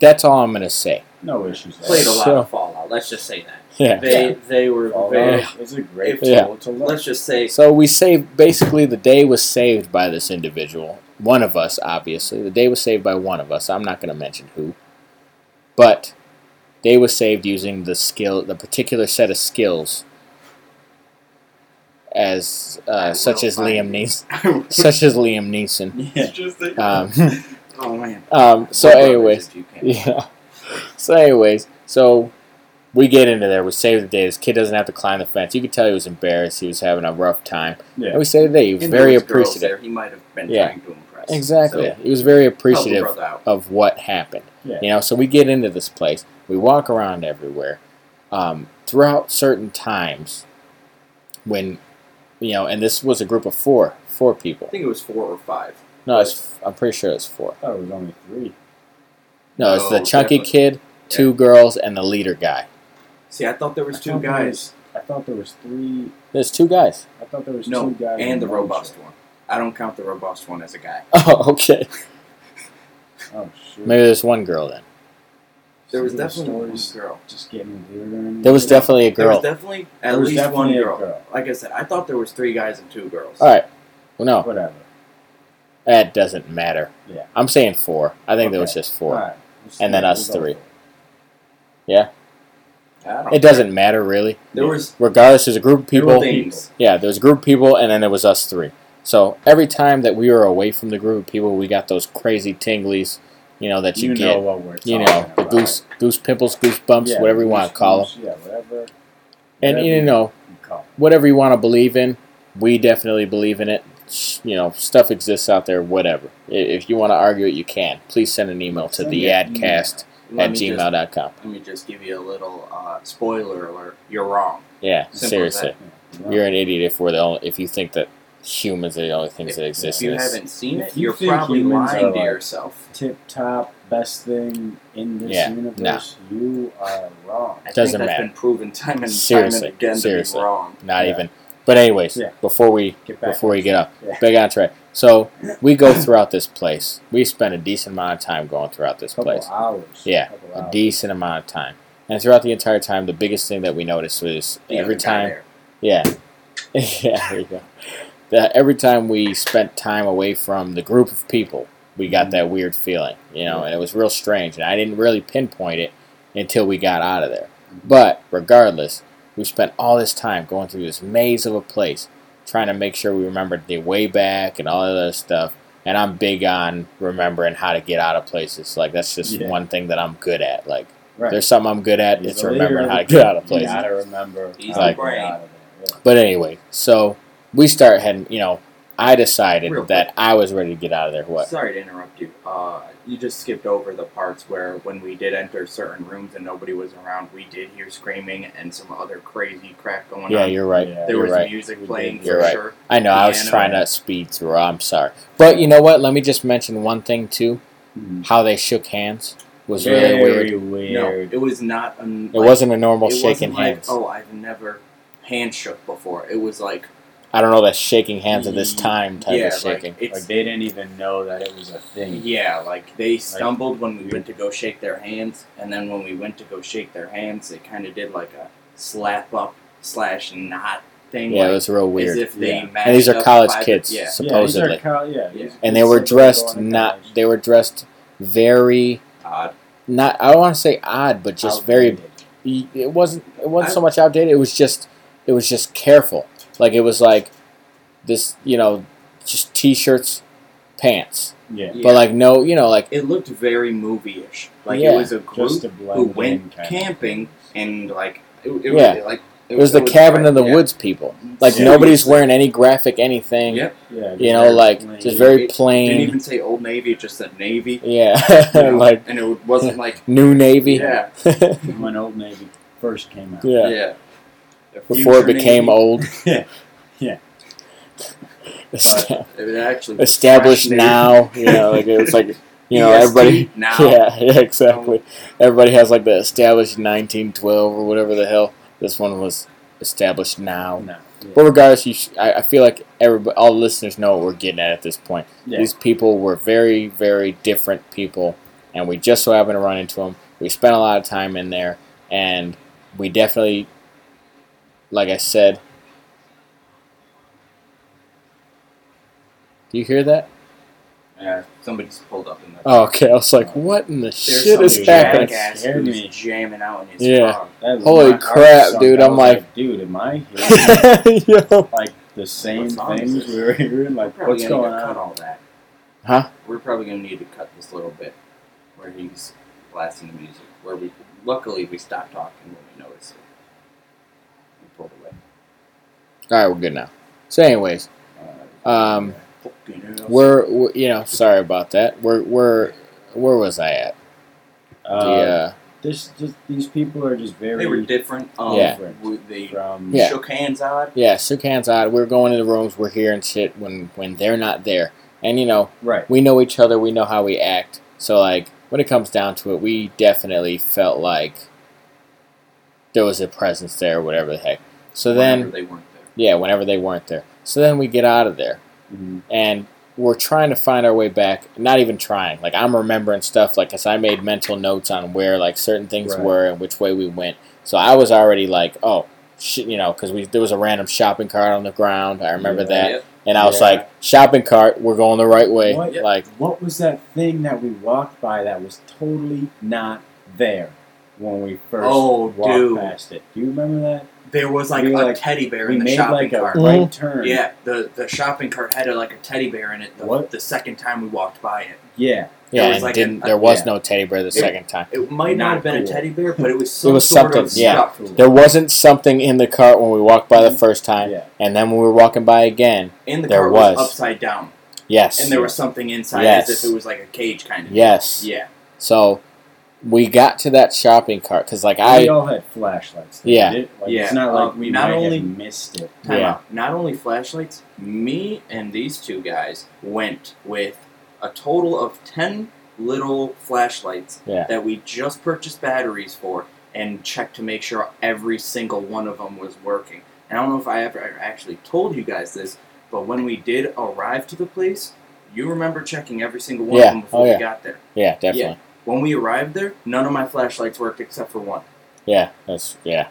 That's all I'm going to say. No issues. there. Played a lot So- of Fallout. Let's just say that Yeah. they they were Fallout very. is a great if- Yeah. tool to learn. Let's just say So we saved. Basically, the day was saved by this individual. One of us, obviously. The day was saved by one of us. I'm not going to mention who, but they was saved using the skill, the particular set of skills, as uh, such as find Liam. Neeson, such as Liam Neeson. Yeah. Um, oh man. um, so, anyways, if you can. yeah. So, anyways, so we get into there. We save the day. This kid doesn't have to climb the fence. You could tell he was embarrassed. He was having a rough time. And Yeah. we saved the day. He was And very there was girls appreciative. There, he might have been Yeah. trying to impress. Exactly. So, he was very appreciative of what happened. Yeah. You know, so we get into this place. We walk around everywhere. Um, throughout certain times, when you know, and this was a group of four, four people. I think it was four or five. No, it's, I'm pretty sure it's four. I thought it was only three. No, it's the No, chunky definitely. kid, two girls, and the leader guy. See, I thought there was I two thought there guys. was- I thought there was three. There's two guys. I thought there was No, two guys. and the robust one. I don't count the robust one as a guy. Oh, okay. Oh shit. Maybe there's one girl then. There was Some of the definitely one girl. Just getting weirder. and There was definitely a girl. There was girl. definitely at There was least one definitely a girl. girl. Like I said, I thought there was three guys and two girls. All right. Well, no, Whatever. that doesn't matter. Yeah. I'm saying four. I think there was Okay. just four. Alright, let's And then go- us we'll go three. for it. I don't It doesn't matter really. There was Regardless, there's a group of There were people. things. Yeah, there was a group of people, and then there was us three. So every time that we were away from the group of people, we got those crazy tinglies, you know, that you, You get. know what we're you know, the about. goose, goose pimples, goose bumps, Yeah, whatever you want to call them. Yeah, whatever. And whatever you know, you whatever you want to believe in, we definitely believe in it. You know, stuff exists out there. Whatever. If you want to argue it, you can. Please send an email to Send the adcast at gmail.com. Let me just give you a little uh, spoiler alert. You're wrong. Yeah, Simple seriously, you're an idiot if we're the only, if you think that humans are the only things If, that exist if you haven't seen If it, you you're think probably humans lying are to like- yourself. tip top best thing in this Yeah, universe. You are wrong. I Doesn't think that's matter. been proven time and Seriously, time and again seriously. to be wrong. Not Yeah. even. But anyways, Yeah. before we Get back. before we get up, Yeah. big on track. So we go throughout this place. We spend a decent amount of time going throughout this couple place. hours. Yeah, couple a hours. decent amount of time. And throughout the entire time, the biggest thing that we noticed was The every time, there. yeah, yeah, there you go. That every time we spent time away from the group of people, we got mm-hmm. that weird feeling, you know, and it was real strange. And I didn't really pinpoint it until we got out of there. But regardless, we spent all this time going through this maze of a place, trying to make sure we remembered the way back and all that other stuff. And I'm big on remembering how to get out of places. Like that's just Yeah. one thing that I'm good at. Like Right. there's something I'm good at. He's It's remembering how to get out of You places. gotta remember He's how the to brain. get out of there. But anyway, so we start heading. You know, I decided Real that I was ready to get out of there. What? Sorry to interrupt you. Uh, you just skipped over the parts where when we did enter certain rooms and nobody was around, we did hear screaming and some other crazy crap going on. Yeah, on. you're right. Yeah. there you're was right. music playing. You're for right. sure. I know. I was Piano. trying to speed through. I'm sorry, but you know what? Let me just mention one thing too. Mhm. How they shook hands was really Very weird. No, it was not. An, It wasn't a normal it shaking wasn't like, hands. oh, I've never hand shook before. It was like I don't know that shaking hands at this mm. time type yeah, of shaking. like Like they didn't even know that it was a thing. Yeah, like they stumbled when we went to go shake their hands, and then when we went to go shake their hands, they kind of did like a slap up slash knot thing. yeah, like, it was real As weird. if they Yeah. And these are college five- kids, Yeah, supposedly. Yeah, these are col- yeah, Yeah. and they were dressed not. college. They were dressed very odd. not. I don't want to say odd, but just very it wasn't it wasn't I- so much outdated it was just it was just careful like it was like this you know just t-shirts pants Yeah. Yeah. but like no you know like It looked very movie-ish. Like Yeah. it was a Just group to blend who went camping and like it, it Yeah. was like it was the cabin in the yeah. woods people like Yeah. nobody's wearing any graphic anything Yep. Yeah, you know like plain. just very plain. It Didn't even say Old Navy; it just said Navy. yeah you know, like and it wasn't like new navy yeah, when Old Navy first came out. yeah yeah. Before it became Navy. old Yeah. Yeah. It actually established now you know like it was like you know EST everybody now. Yeah, yeah, exactly. Um, everybody has like the established 1912 or whatever the hell. This one was established now. No. Yeah. But regardless, you sh- I, I feel like everybody, all the listeners know what we're getting at at this point. Yeah. These people were very, very different people, and we just so happened to run into them. We spent a lot of time in there, and we definitely, like I said, do you hear that? Yeah, somebody's pulled up in the. Oh, okay. I was like, what in the There's shit is happening? Scared me. jamming out in his Yeah. car. Holy crap, dude, I I'm was like- dude, am I hearing Yo. like the same What song is things we were hearing? We're Like, probably what's gonna going to cut on? all that. Huh? We're probably gonna need to cut this little bit where he's blasting the music. Where we luckily we stopped talking when we noticed it. We pulled away. All right, we're good now. So, anyways, um, we're, we're you know sorry about that. We're we're where was I at? uh, the uh, this, just, these people are just very they were different. Um, Yeah. we- They from Yeah. shook hands odd. yeah, shook hands on. We're going in the rooms. We're hearing shit when when they're not there, and you know right. we know each other. We know how we act. So like when it comes down to it, we definitely felt like there was a presence there or whatever the heck. So Whenever then, they weren't there. yeah, whenever they weren't there. So then we get out of there Mhm. and we're trying to find our way back. Not even trying. Like I'm remembering stuff. Like as I made mental notes on where like certain things Right. were and which way we went. So I was already like, oh, shit, you know, because we there was a random shopping cart on the ground. I remember Yeah. that, and I was Yeah. like, shopping cart, we're going the right way. What? Like What was that thing that we walked by that was totally not there when we first Oh, walked dude. past it? Do you remember that? There was like We a like- teddy bear in the made shopping like a cart. right turn. Yeah, the the shopping cart had a, like a teddy bear in it. The, What? the second time we walked by it, Yeah. yeah, and like didn't a- there was yeah. no teddy bear the second time. it might not, Not have been a teddy bear, but it was some was sort something, of yeah. stuff. There wasn't something in the cart when we walked by the Mhm. first time, Yeah. and then when we were walking by again, In the There cart was. was upside down, yes, and there was something inside Yes. as if it was like a cage kind of. yes. Yeah. So we got to that shopping cart because like I we I all had flashlights. though, Yeah. did- Like, Yeah, It's not like we not might only- have missed it. Time Yeah. out. Not only flashlights, me and these two guys went with a total of 10 little flashlights Yeah. that we just purchased batteries for and checked to make sure every single one of them was working. And I don't know if I ever actually told you guys this, but when we did arrive to the place, you remember checking every single one Yeah. of them before Oh, yeah. we got there. yeah definitely When we arrived there, none of my flashlights worked except for one. yeah that's yeah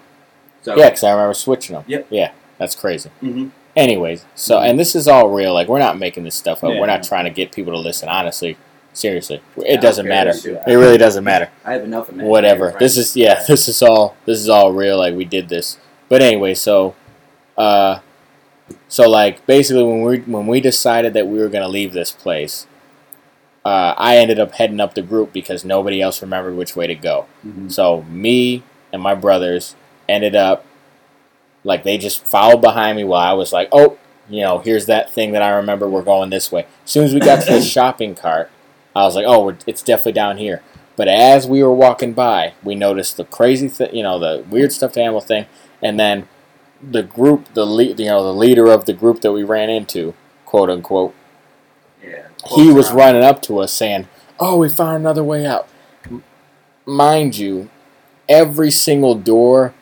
So, yeah because I remember switching them. Yep. Yeah, that's crazy. hmm Anyways, so and this is all real. Like we're not making this stuff up. Yeah. We're not trying to get people to listen. Honestly, seriously, it doesn't matter. Do It really doesn't matter. I have enough of. Whatever. This is yeah. This is all. This is all real. Like we did this. But anyway, so, uh, so like basically when we when we decided that we were gonna leave this place, uh, I ended up heading up the group because nobody else remembered which way to go. Mhm. So me and my brothers ended up like they just followed behind me while I was like, oh, you know, here's that thing that I remember. We're going this way. As soon as we got to the shopping cart, I was like, oh, we're, it's definitely down here. But as we were walking by, we noticed the crazy thing, you know, the weird stuffed animal thing, and then the group, the lead, you know, the leader of the group that we ran into, quote unquote. He was around. running up to us saying, "Oh, we found another way out." M- Mind you, every single door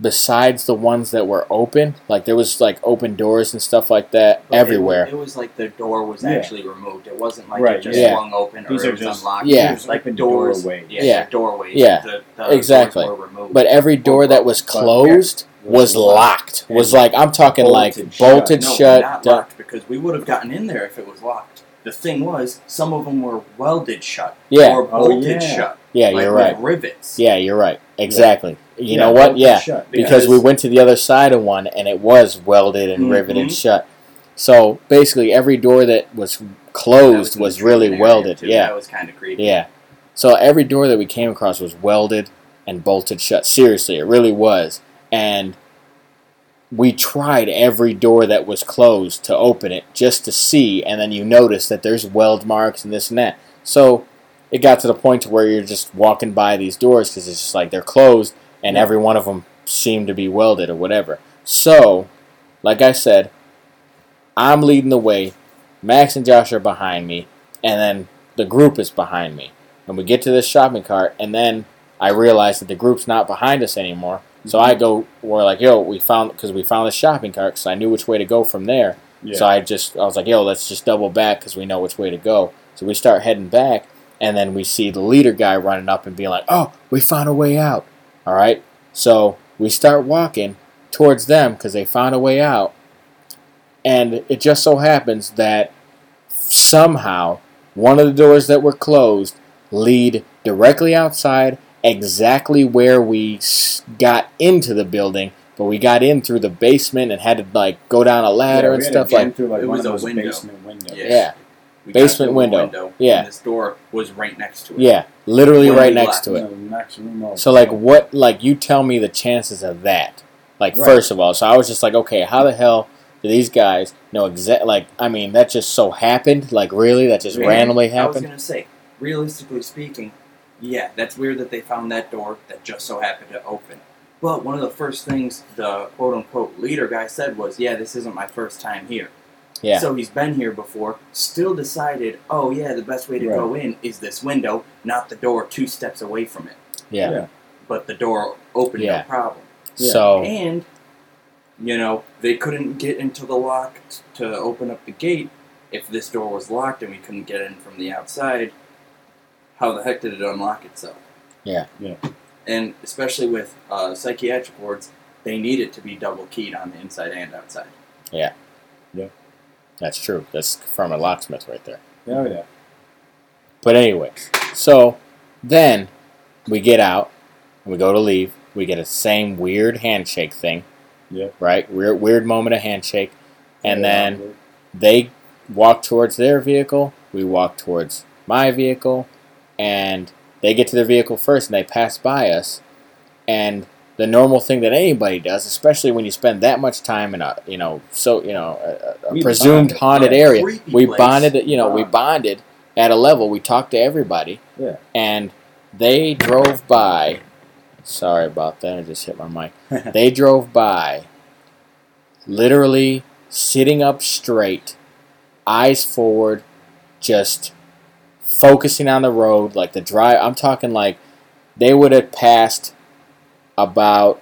besides the ones that were open, like there was like open doors and stuff like that But everywhere. was- It, was like the door was Yeah. actually removed. It wasn't like Right, it just yeah. swung open These or it was just- unlocked. Yeah. It was like Open doors. doorways. Yeah, Yeah. like doorways. Yeah. The, the Exactly. doors were removed. But every door that was closed was locked. Was like I'm talking like Bolted shut. bolted no, not locked because we would have gotten in there if it was locked. The thing was, some of them were welded shut Yeah. or Oh, bolted yeah. shut. Yeah, like you're with right. rivets. Yeah, you're right. Exactly. You Yeah, know what? Yeah. shut. because we went to the other side of one and it was welded and riveted Mhm. shut. So basically, every door that was closed in the was really welded. too. Yeah, That was kind of creepy. yeah. So every door that we came across was welded and bolted shut. Seriously, it really was. And we tried every door that was closed to open it just to see, and then you notice that there's weld marks and this and that. So it got to the point to where you're just walking by these doors because it's just like they're closed, and every one of them seemed to be welded or whatever. So, like I said, I'm leading the way. Max and Josh are behind me, and then the group is behind me. And we get to this shopping cart, and then I realize that the group's not behind us anymore. So I go, we're like, yo, we found, because we found the shopping cart, because I knew which way to go from there. Yeah. So I just, I was like, yo, let's just double back because we know which way to go. So we start heading back, and then we see the leader guy running up and being like, oh, we found a way out. All right. So we start walking towards them because they found a way out. And it just so happens that somehow one of the doors that were closed lead directly outside, exactly where we got into the building. But we got in through the basement and had to like go down a ladder Yeah, and we had to stuff like. through like It was a window. basement windows. Yeah. Yeah. We Basement to a window. Yeah. And this door was right next to it. Yeah, literally When right next left. to it. The next room over. So like what like you tell me the chances of that. Like Right. first of all, so I was just like, okay, how the hell do these guys know exact like I mean that just so happened? Like really that just Man, randomly happened. I was gonna say, realistically speaking, yeah, that's weird that they found that door that just so happened to open. But one of the first things the quote unquote leader guy said was, "Yeah, this isn't my first time here." Yeah. So he's been here before. Still decided, oh yeah, the best way to Right. go in is this window, not the door two steps away from it. Yeah. Yeah. but the door opened Yeah. no problem. Yeah. So And, you know, they couldn't get into the lock t- to open up the gate if this door was locked and we couldn't get in from the outside. How the heck did it unlock itself? Yeah. Yeah. And especially with uh, psychiatric wards, they need it to be double keyed on the inside and outside. Yeah. Yeah. That's true. That's from a locksmith right there. Oh yeah. But anyway, so then we get out we go to leave. We get a same weird handshake thing. Yep. Right? Weird weird moment of handshake. And Yeah, then they walk towards their vehicle. We walk towards my vehicle. And they get to their vehicle first and they pass by us. And the normal thing that anybody does, especially when you spend that much time in a, you know, so, you know, a, a presumed bonded. haunted area, we place. bonded, you know, we bonded at a level. We talked to everybody. Yeah. And they drove by. Sorry about that. I just hit my mic. They drove by, literally sitting up straight, eyes forward, just focusing on the road. Like the drive, I'm talking like they would have passed about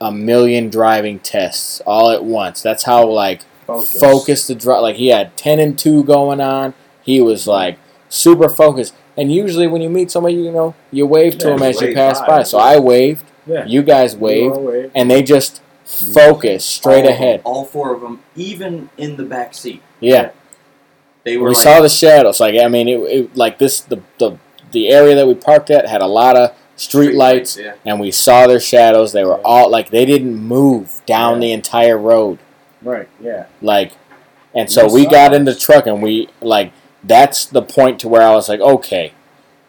a million driving tests all at once. That's how like Focus. focused the drive. Like he had ten and two going on. He was like super focused. And usually when you meet somebody, you know, you wave to Yeah, him you as you pass by. by. So I waved. Yeah. You guys We waved all waved. and they just focus straight All- ahead. All four of them, even in the back seat. Yeah, They were we like, saw the shadows. Like I mean, it, it like this the the the area that we parked at had a lot of street lights, Yeah. and we saw their shadows. They were Yeah. all like they didn't move down Yeah. the entire road. Right. Yeah. Like, and so We we saw got in the truck and we like that's the point to where I was like, okay,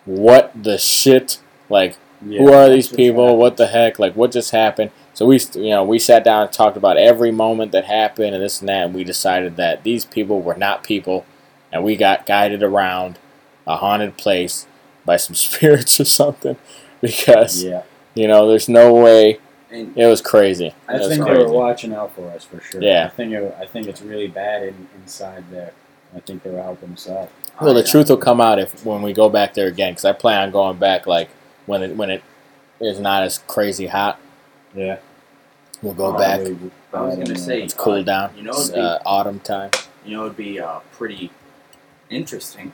what the shit? Like, yeah. who are these people? happening. What the heck? Like, what just happened? So we, you know, we sat down and talked about every moment that happened and this and that, and we decided that these people were not people, and we got guided around a haunted place by some spirits or something, because Yeah. you know, there's no way. And It was crazy. I It was think they were watching out for us for sure. Yeah. I think it, I think it's really bad in, inside there. I think they were helping us out. Well, the I- truth will come out if when we go back there again, because I plan on going back like when it when it is not as crazy hot. Yeah. We'll go Oh, back. I was gonna say. It's cool uh, down. You know, It's, it'd be, uh, autumn time. you know, it'd be uh, pretty interesting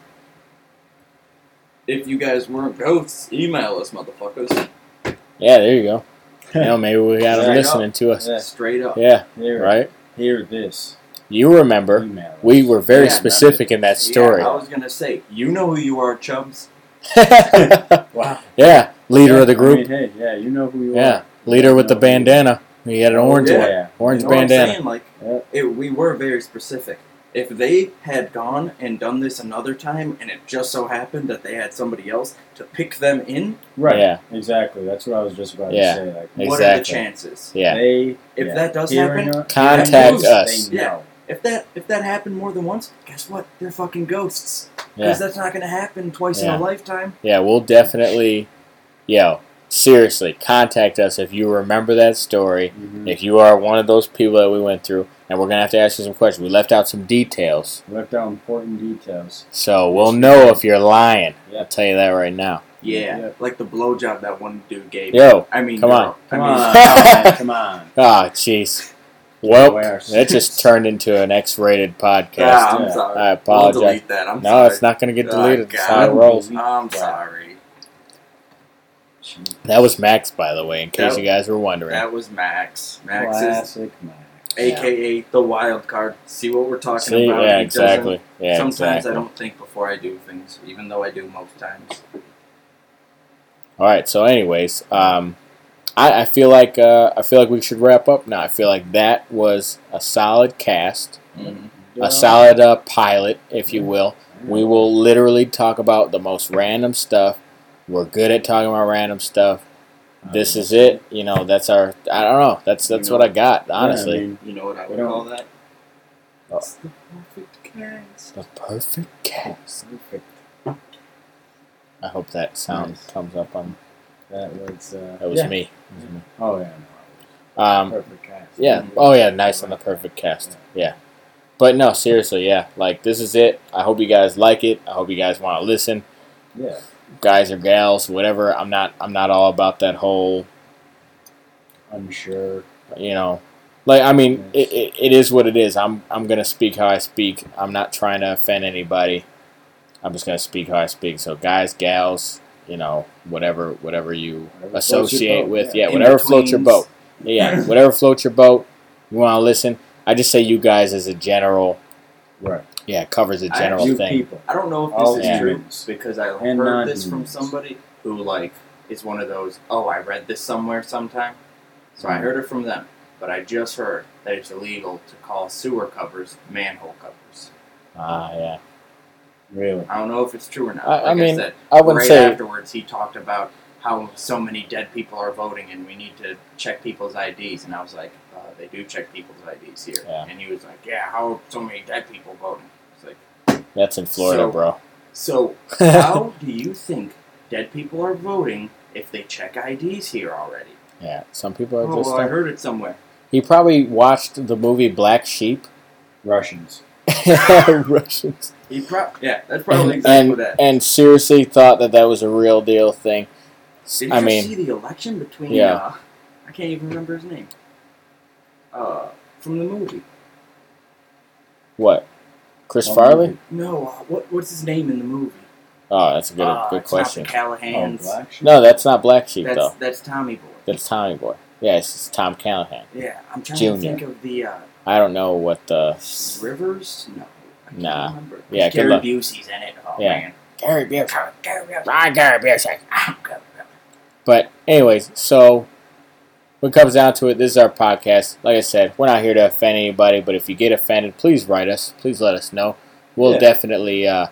if you guys weren't ghosts. Email us, motherfuckers. Yeah, there you go. You know, maybe we got them Straight listening to us. Yeah. Straight up. Yeah, Hear, right. hear this. You remember Email we were very Yeah, specific in that story. Yeah, I was gonna say, you know who you are, Chubbs. Wow. yeah, leader Yeah, of the I group. mean, hey, yeah, you know who you Yeah, are. leader with the You know who you are. bandana. He had an oh, orange yeah. one. Orange you know what I'm bandana. saying? Like, Yeah. it, we were very specific. If they had gone and done this another time, and it just so happened that they had somebody else to pick them in, Right. Yeah. Exactly. That's what I was just about Yeah. to say. Like, what are the chances? Yeah, they, If yeah, that does hearing happen, us- Contact hearing us, us. They Yeah. If that if that happened more than once, guess what? They're fucking ghosts. yeah, Because that's not gonna happen twice Yeah. in a lifetime. yeah. We'll definitely, yo, seriously, contact us if you remember that story. Mhm. If you are one of those people that we went through, and we're gonna have to ask you some questions. We left out some details, Left out important details. so we'll know if you're lying. Yeah. I'll tell you that right now. Yeah, Yeah. like the blowjob that one dude gave. Yo, I mean, come girl. on. Come I mean, on, man, come on. ah, jeez. Well, Aware. that just turned into an X-rated podcast. Yeah, I'm Yeah. sorry. I I'll apologize. delete that. I'm no, sorry. it's not going to get Oh, deleted. That's God. how it rolls. Ah, I'm sorry. That was Max, by the way, in case That- you guys were wondering. That was Max. Max is Classic Max. AKA the wild card. See what we're talking See, about? yeah, He exactly. Yeah, Sometimes exactly. I don't think before I do things, even though I do most times. All right. So, anyways, um, I, I feel like uh, I feel like we should wrap up now. I feel like that was a solid cast, Mhm. a solid uh, pilot, if you will. We will literally talk about the most random stuff. We're good at talking about random stuff. This is it. You know, that's our. I don't know. That's that's what I got. Honestly, Yeah, I mean, You know what I We would call that? Oh. It's the perfect cast. the perfect cast. perfect. I hope that sound Nice. comes up on. That was. Uh, That was yeah. me. That was me. Oh yeah. No, Um, perfect cast. Yeah. Oh yeah, nice on the perfect cast. Yeah. But no, seriously, yeah. Like this is it. I hope you guys like it. I hope you guys want to listen. Yeah. Guys or gals, whatever. I'm not. I'm not all about that whole. I'm sure. You know, like I mean, it, it, it is what it is. I'm I'm gonna speak how I speak. I'm not trying to offend anybody. I'm just gonna speak how I speak. So guys, gals, you know, whatever whatever you Whatever associate boat, with, yeah. yeah, whatever floats your boat. Yeah, whatever floats your boat. You want to listen. I just say you guys as a general. Right. Yeah, it covers a I- general you thing. people. I don't know if All this is true because I And heard this from somebody who like is one of those. Oh, I read this somewhere sometime, so I Mhm. heard it from them. But I just heard that it's illegal to call sewer covers manhole covers. Ah, yeah. Really. I don't know if it's true or not. I- I like mean, said, I wouldn't right say- afterwards he talked about how so many dead people are voting and we need to check people's IDs. And I was like, uh, they do check people's IDs here. Yeah. And he was like, yeah, how are so many dead people voting? It's like, That's in Florida, So- bro. so how do you think dead people are voting if they check IDs here already? yeah, some people are Oh, just. well, I heard it somewhere. he probably watched the movie Black Sheep. Russians. Russians. He pro- yeah, that's probably And, exactly and, that. and seriously thought that that was a real deal thing. Did you I just mean, see the election between? Yeah. Uh, I can't even remember his name. Uh, from the movie. what? Chris What Farley? movie? No, uh, what what's his name in the movie? Oh, that's a good Uh, good it's not question. the Oh, black sheep. No, that's not Black Sheep that's though. that's Tommy Boy. That's Tommy Boy. Yeah, it's just Tom Callahan. Yeah, I'm trying Junior. to think of the uh, I don't know what the Rivers. No, I can't Nah. remember. Yeah, good Gary luck. Busey's in it. Oh Yeah. man. Gary Busey. Gary Busey. Gary Busey. But anyways, so when it comes down to it, this is our podcast. Like I said, we're not here to offend anybody, but if you get offended, please write us. Please let us know. We'll Yeah. definitely uh,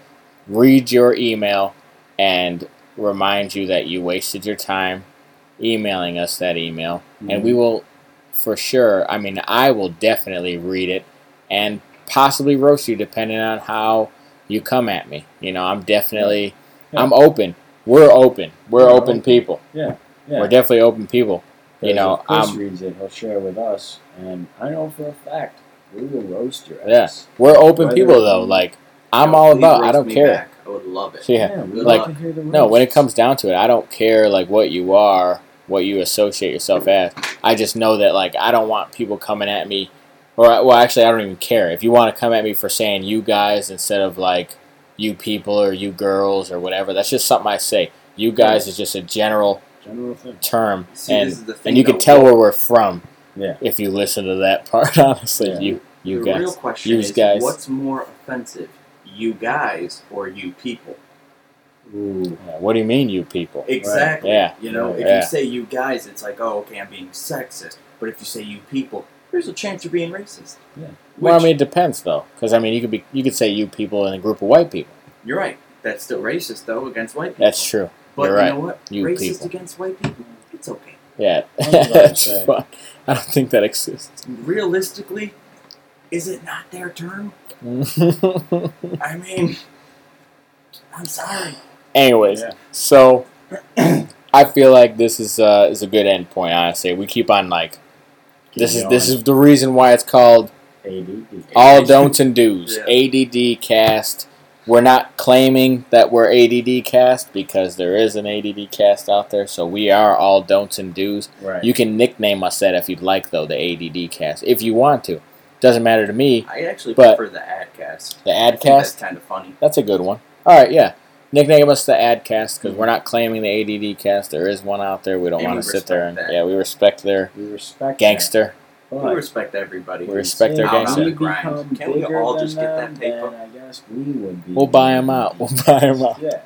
read your email and remind you that you wasted your time emailing us that email, and we will, for sure. I mean, I will definitely read it and possibly roast you depending on how you come at me. You know, I'm definitely, Yeah. I'm open. We're open. We're open people. Yeah. We're definitely open people. you know, if Chris um, reads it, he'll share with us, and I know for a fact we will roast your Yeah. We're open Whether- people though. Like I'm all about. I don't care. back. I would love it. Yeah. we like- like to hear the No, when it comes down to it, I don't care like what you are, what you associate yourself as. I just know that like I don't want people coming at me, or well, actually I don't even care. If you want to come at me for saying you guys instead of like you people or you girls or whatever, that's just something I say. You guys is just a general general thing. term, See, and this is the thing, and you can though. tell where we're from. Yeah. If you listen to that part, honestly, Yeah. you you the guys. real question Yous is, guys. what's more offensive, you guys or you people? Ooh. Yeah, what do you mean, you people? Exactly. Yeah. You know, Right. if you say you guys, it's like, oh, okay, I'm being sexist. But if you say you people, there's a chance you're being racist. Yeah. Well, I mean, it depends though, because I mean, you could be, you could say you people in a group of white people. you're right. That's still racist, though, against white people. That's true. but you're you right. know what? You racist people. against white people, it's okay. Yeah, I was about to that's say. fun. I don't think that exists. Realistically, is it not their turn? I mean, I'm sorry. Anyways, Yeah. so I feel like this is uh, is a good end point. Honestly, we keep on like this is this is the reason why it's called ADD. all don'ts and do's. Yeah. ADD cast. We're not claiming that we're ADD cast because there is an ADD cast out there. So we are all don'ts and do's. Right. You can nickname us that if you'd like, though, the ADD cast, if you want to. Doesn't matter to me. I actually But- prefer the ad cast. The I cast? That's kind of funny. that's a good one. All right, yeah. Nickname us the Adcast because we're not claiming the ADD cast. There is one out there. We don't want to sit there and that. yeah, we respect their we respect gangster. That. We respect everybody. We respect their gangster. the Can we all just get that paper? I guess we would be. We'll buy them out. We'll buy them out. Yeah.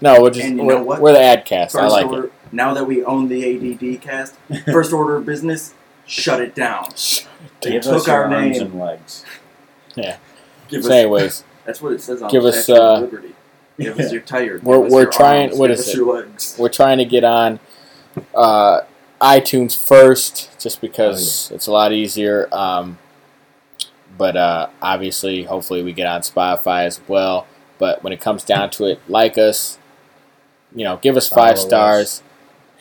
No, we're just we're, know what? we're the Adcast. I First like order, now that we own the ADD cast, first order of business, shut it down. it. Give took us your our arms name. and legs. Yeah. Give So, us, anyways, that's what it says on give the us, uh, of Liberty. Give us your tire. Give we're- us we're your trying- arms, what give is us it? your legs. we're trying to get on uh, iTunes first, just because it's a lot easier. Um, but uh, obviously, hopefully, we get on Spotify as well. But when it comes down to it, like us, you know, give us five Follow stars.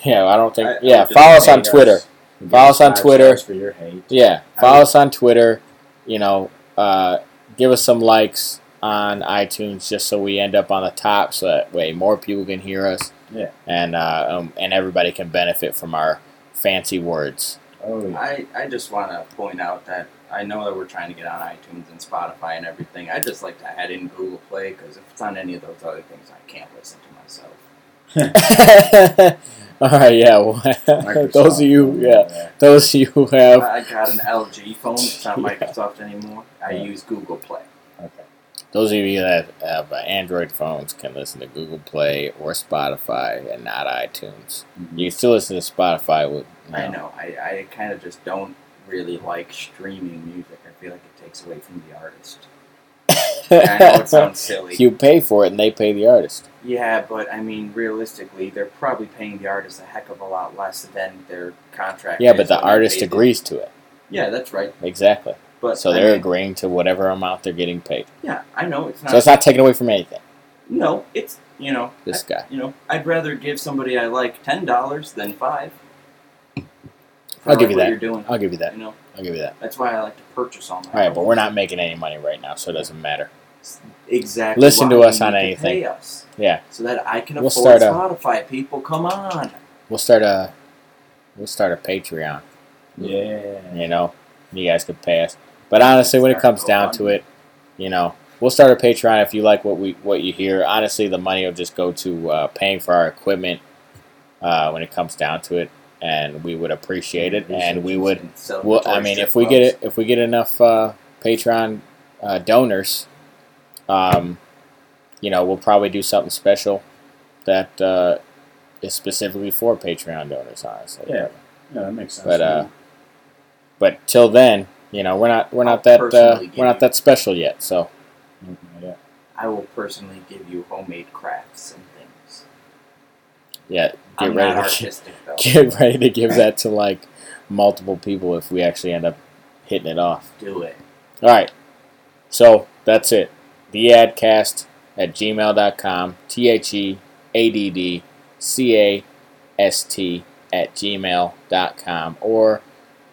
Yeah, I don't think. I- I yeah, don't follow us on Twitter. Give Follow us on Twitter. stars For your hate. Yeah, I follow would- us on Twitter. You know, uh, give us some likes. On iTunes just so we end up on the top, so that way more people can hear us. Yeah. And uh, um, and everybody can benefit from our fancy words. Oh yeah. I, I just want to point out that I know that we're trying to get on iTunes and Spotify and everything. I just like to add in Google Play because if it's on any of those other things, I can't listen to myself. All right, yeah. Well, those of you, yeah, those of you who have I got an LG phone. It's not Microsoft anymore. I Yeah. use Google Play. Those of you that have uh, Android phones can listen to Google Play or Spotify and not iTunes. Mhm. You can still listen to Spotify with. you I know. I, I kind of just don't really like streaming music. I feel like it takes away from the artist. I know it sounds silly. you pay for it and they pay the artist. Yeah, but I mean, realistically, they're probably paying the artist a heck of a lot less than their contract. Yeah, but the artist agrees to it. Yeah, that's right. Exactly. But So I they're mean, agreeing to whatever amount they're getting paid. Yeah, I know it's not. So it's not taken away from anything. no, it's you know. This I- guy. You know, I'd rather give somebody I like ten dollars than five. I'll give you that. You're doing. I'll give you that. You know, I'll give you that. that's why I like to purchase all my. All right, but we're not making any money right now, so it doesn't matter. exactly. Listen to us on anything. Pay us Yeah, so that I can We'll afford start a- Spotify. People, come on. we'll start a we'll start a Patreon. Yeah. You know, you guys could pay us. But honestly, when it comes down to it, you know, we'll start a Patreon if you like what we what you hear. Honestly, the money will just go to uh, paying for our equipment uh, when it comes down to it, and we would appreciate it, and we would Well, I mean, if we get it, if we get enough uh, Patreon uh, donors, um, you know, we'll probably do something special that uh, is specifically for Patreon donors. Honestly, Yeah. Yeah, that makes sense. But uh, but till then, you know, we're not we're I'll not that uh, we're not that special yet. So yeah. I will personally give you homemade crafts and things. yeah, get I'm ready not to artistic though. get ready to give that to like multiple people if we actually end up hitting it off. Do it. All right. So that's it. Theadcast at gmail.com. T H E A D D C A S T at gmail.com. Or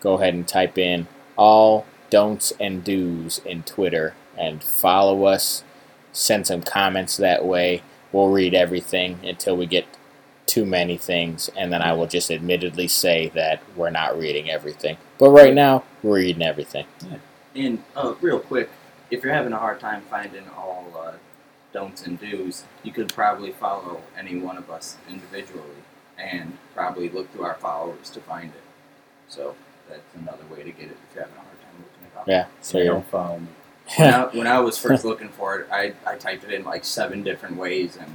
go ahead and type in all don'ts and do's in Twitter and follow us. Send some comments that way. We'll read everything until we get too many things, and then I will just admittedly say that we're not reading everything. But right now, we're reading everything. And uh, real quick, if you're having a hard time finding all uh, don'ts and do's, you could probably follow any one of us individually and probably look through our followers to find it. So that's another way to get it if you're having a hard time looking it up. Yeah. So So you're don't follow me. When I, when I was first looking for it, I, I typed it in like seven different ways and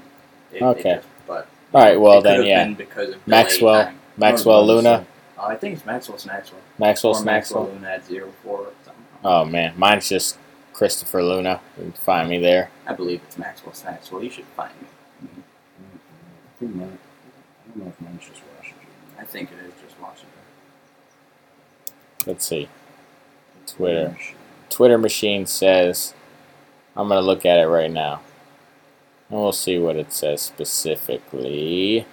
it, it Okay. just, but All right, well, it then, yeah. been because of Maxwell. delay time. Maxwell I was about to Luna. Uh, I think it's Maxwell Snaxwell. Maxwell or Maxwell Maxwell. Luna at zero four something. Oh man, mine's just Kristopher Luna. You can find me there. I believe it's Maxwell Snaxwell. You should find me. Mm-hmm. Mm-hmm. I think mine- I don't know if mine's just Washington. I think it is just Washington. Let's see. Twitter. Twitter machine says, I'm gonna look at it right now, and we'll see what it says specifically.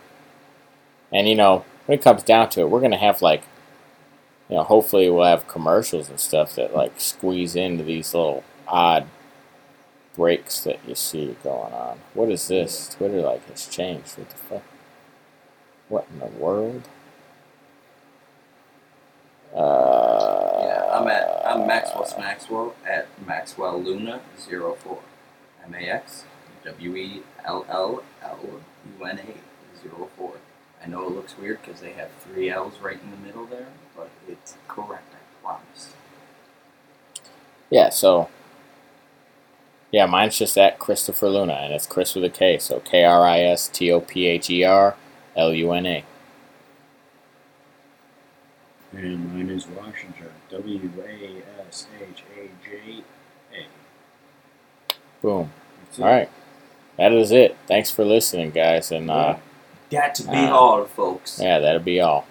And you know, when it comes down to it, we're gonna have like, you know, hopefully we'll have commercials and stuff that like squeeze into these little odd breaks that you see going on. What is this? Twitter like has changed. What the fuck? What in the world? Uh, Yeah, I'm at I'm Maxwell Maxwell at Maxwell Luna 04. M A X W E L L L U N A 04. I know it looks weird because they have three L's right in the middle there, but it's correct, I promise. Yeah, so yeah, mine's just at Kristopher Luna, and it's Chris with a K, so K R I S T O P H E R L U N A. And mine is Washington. W A S H A J A. Boom. That's it. All right, that is it. Thanks for listening, guys, and uh, Got to be Uh, all, folks. yeah, that'll be all.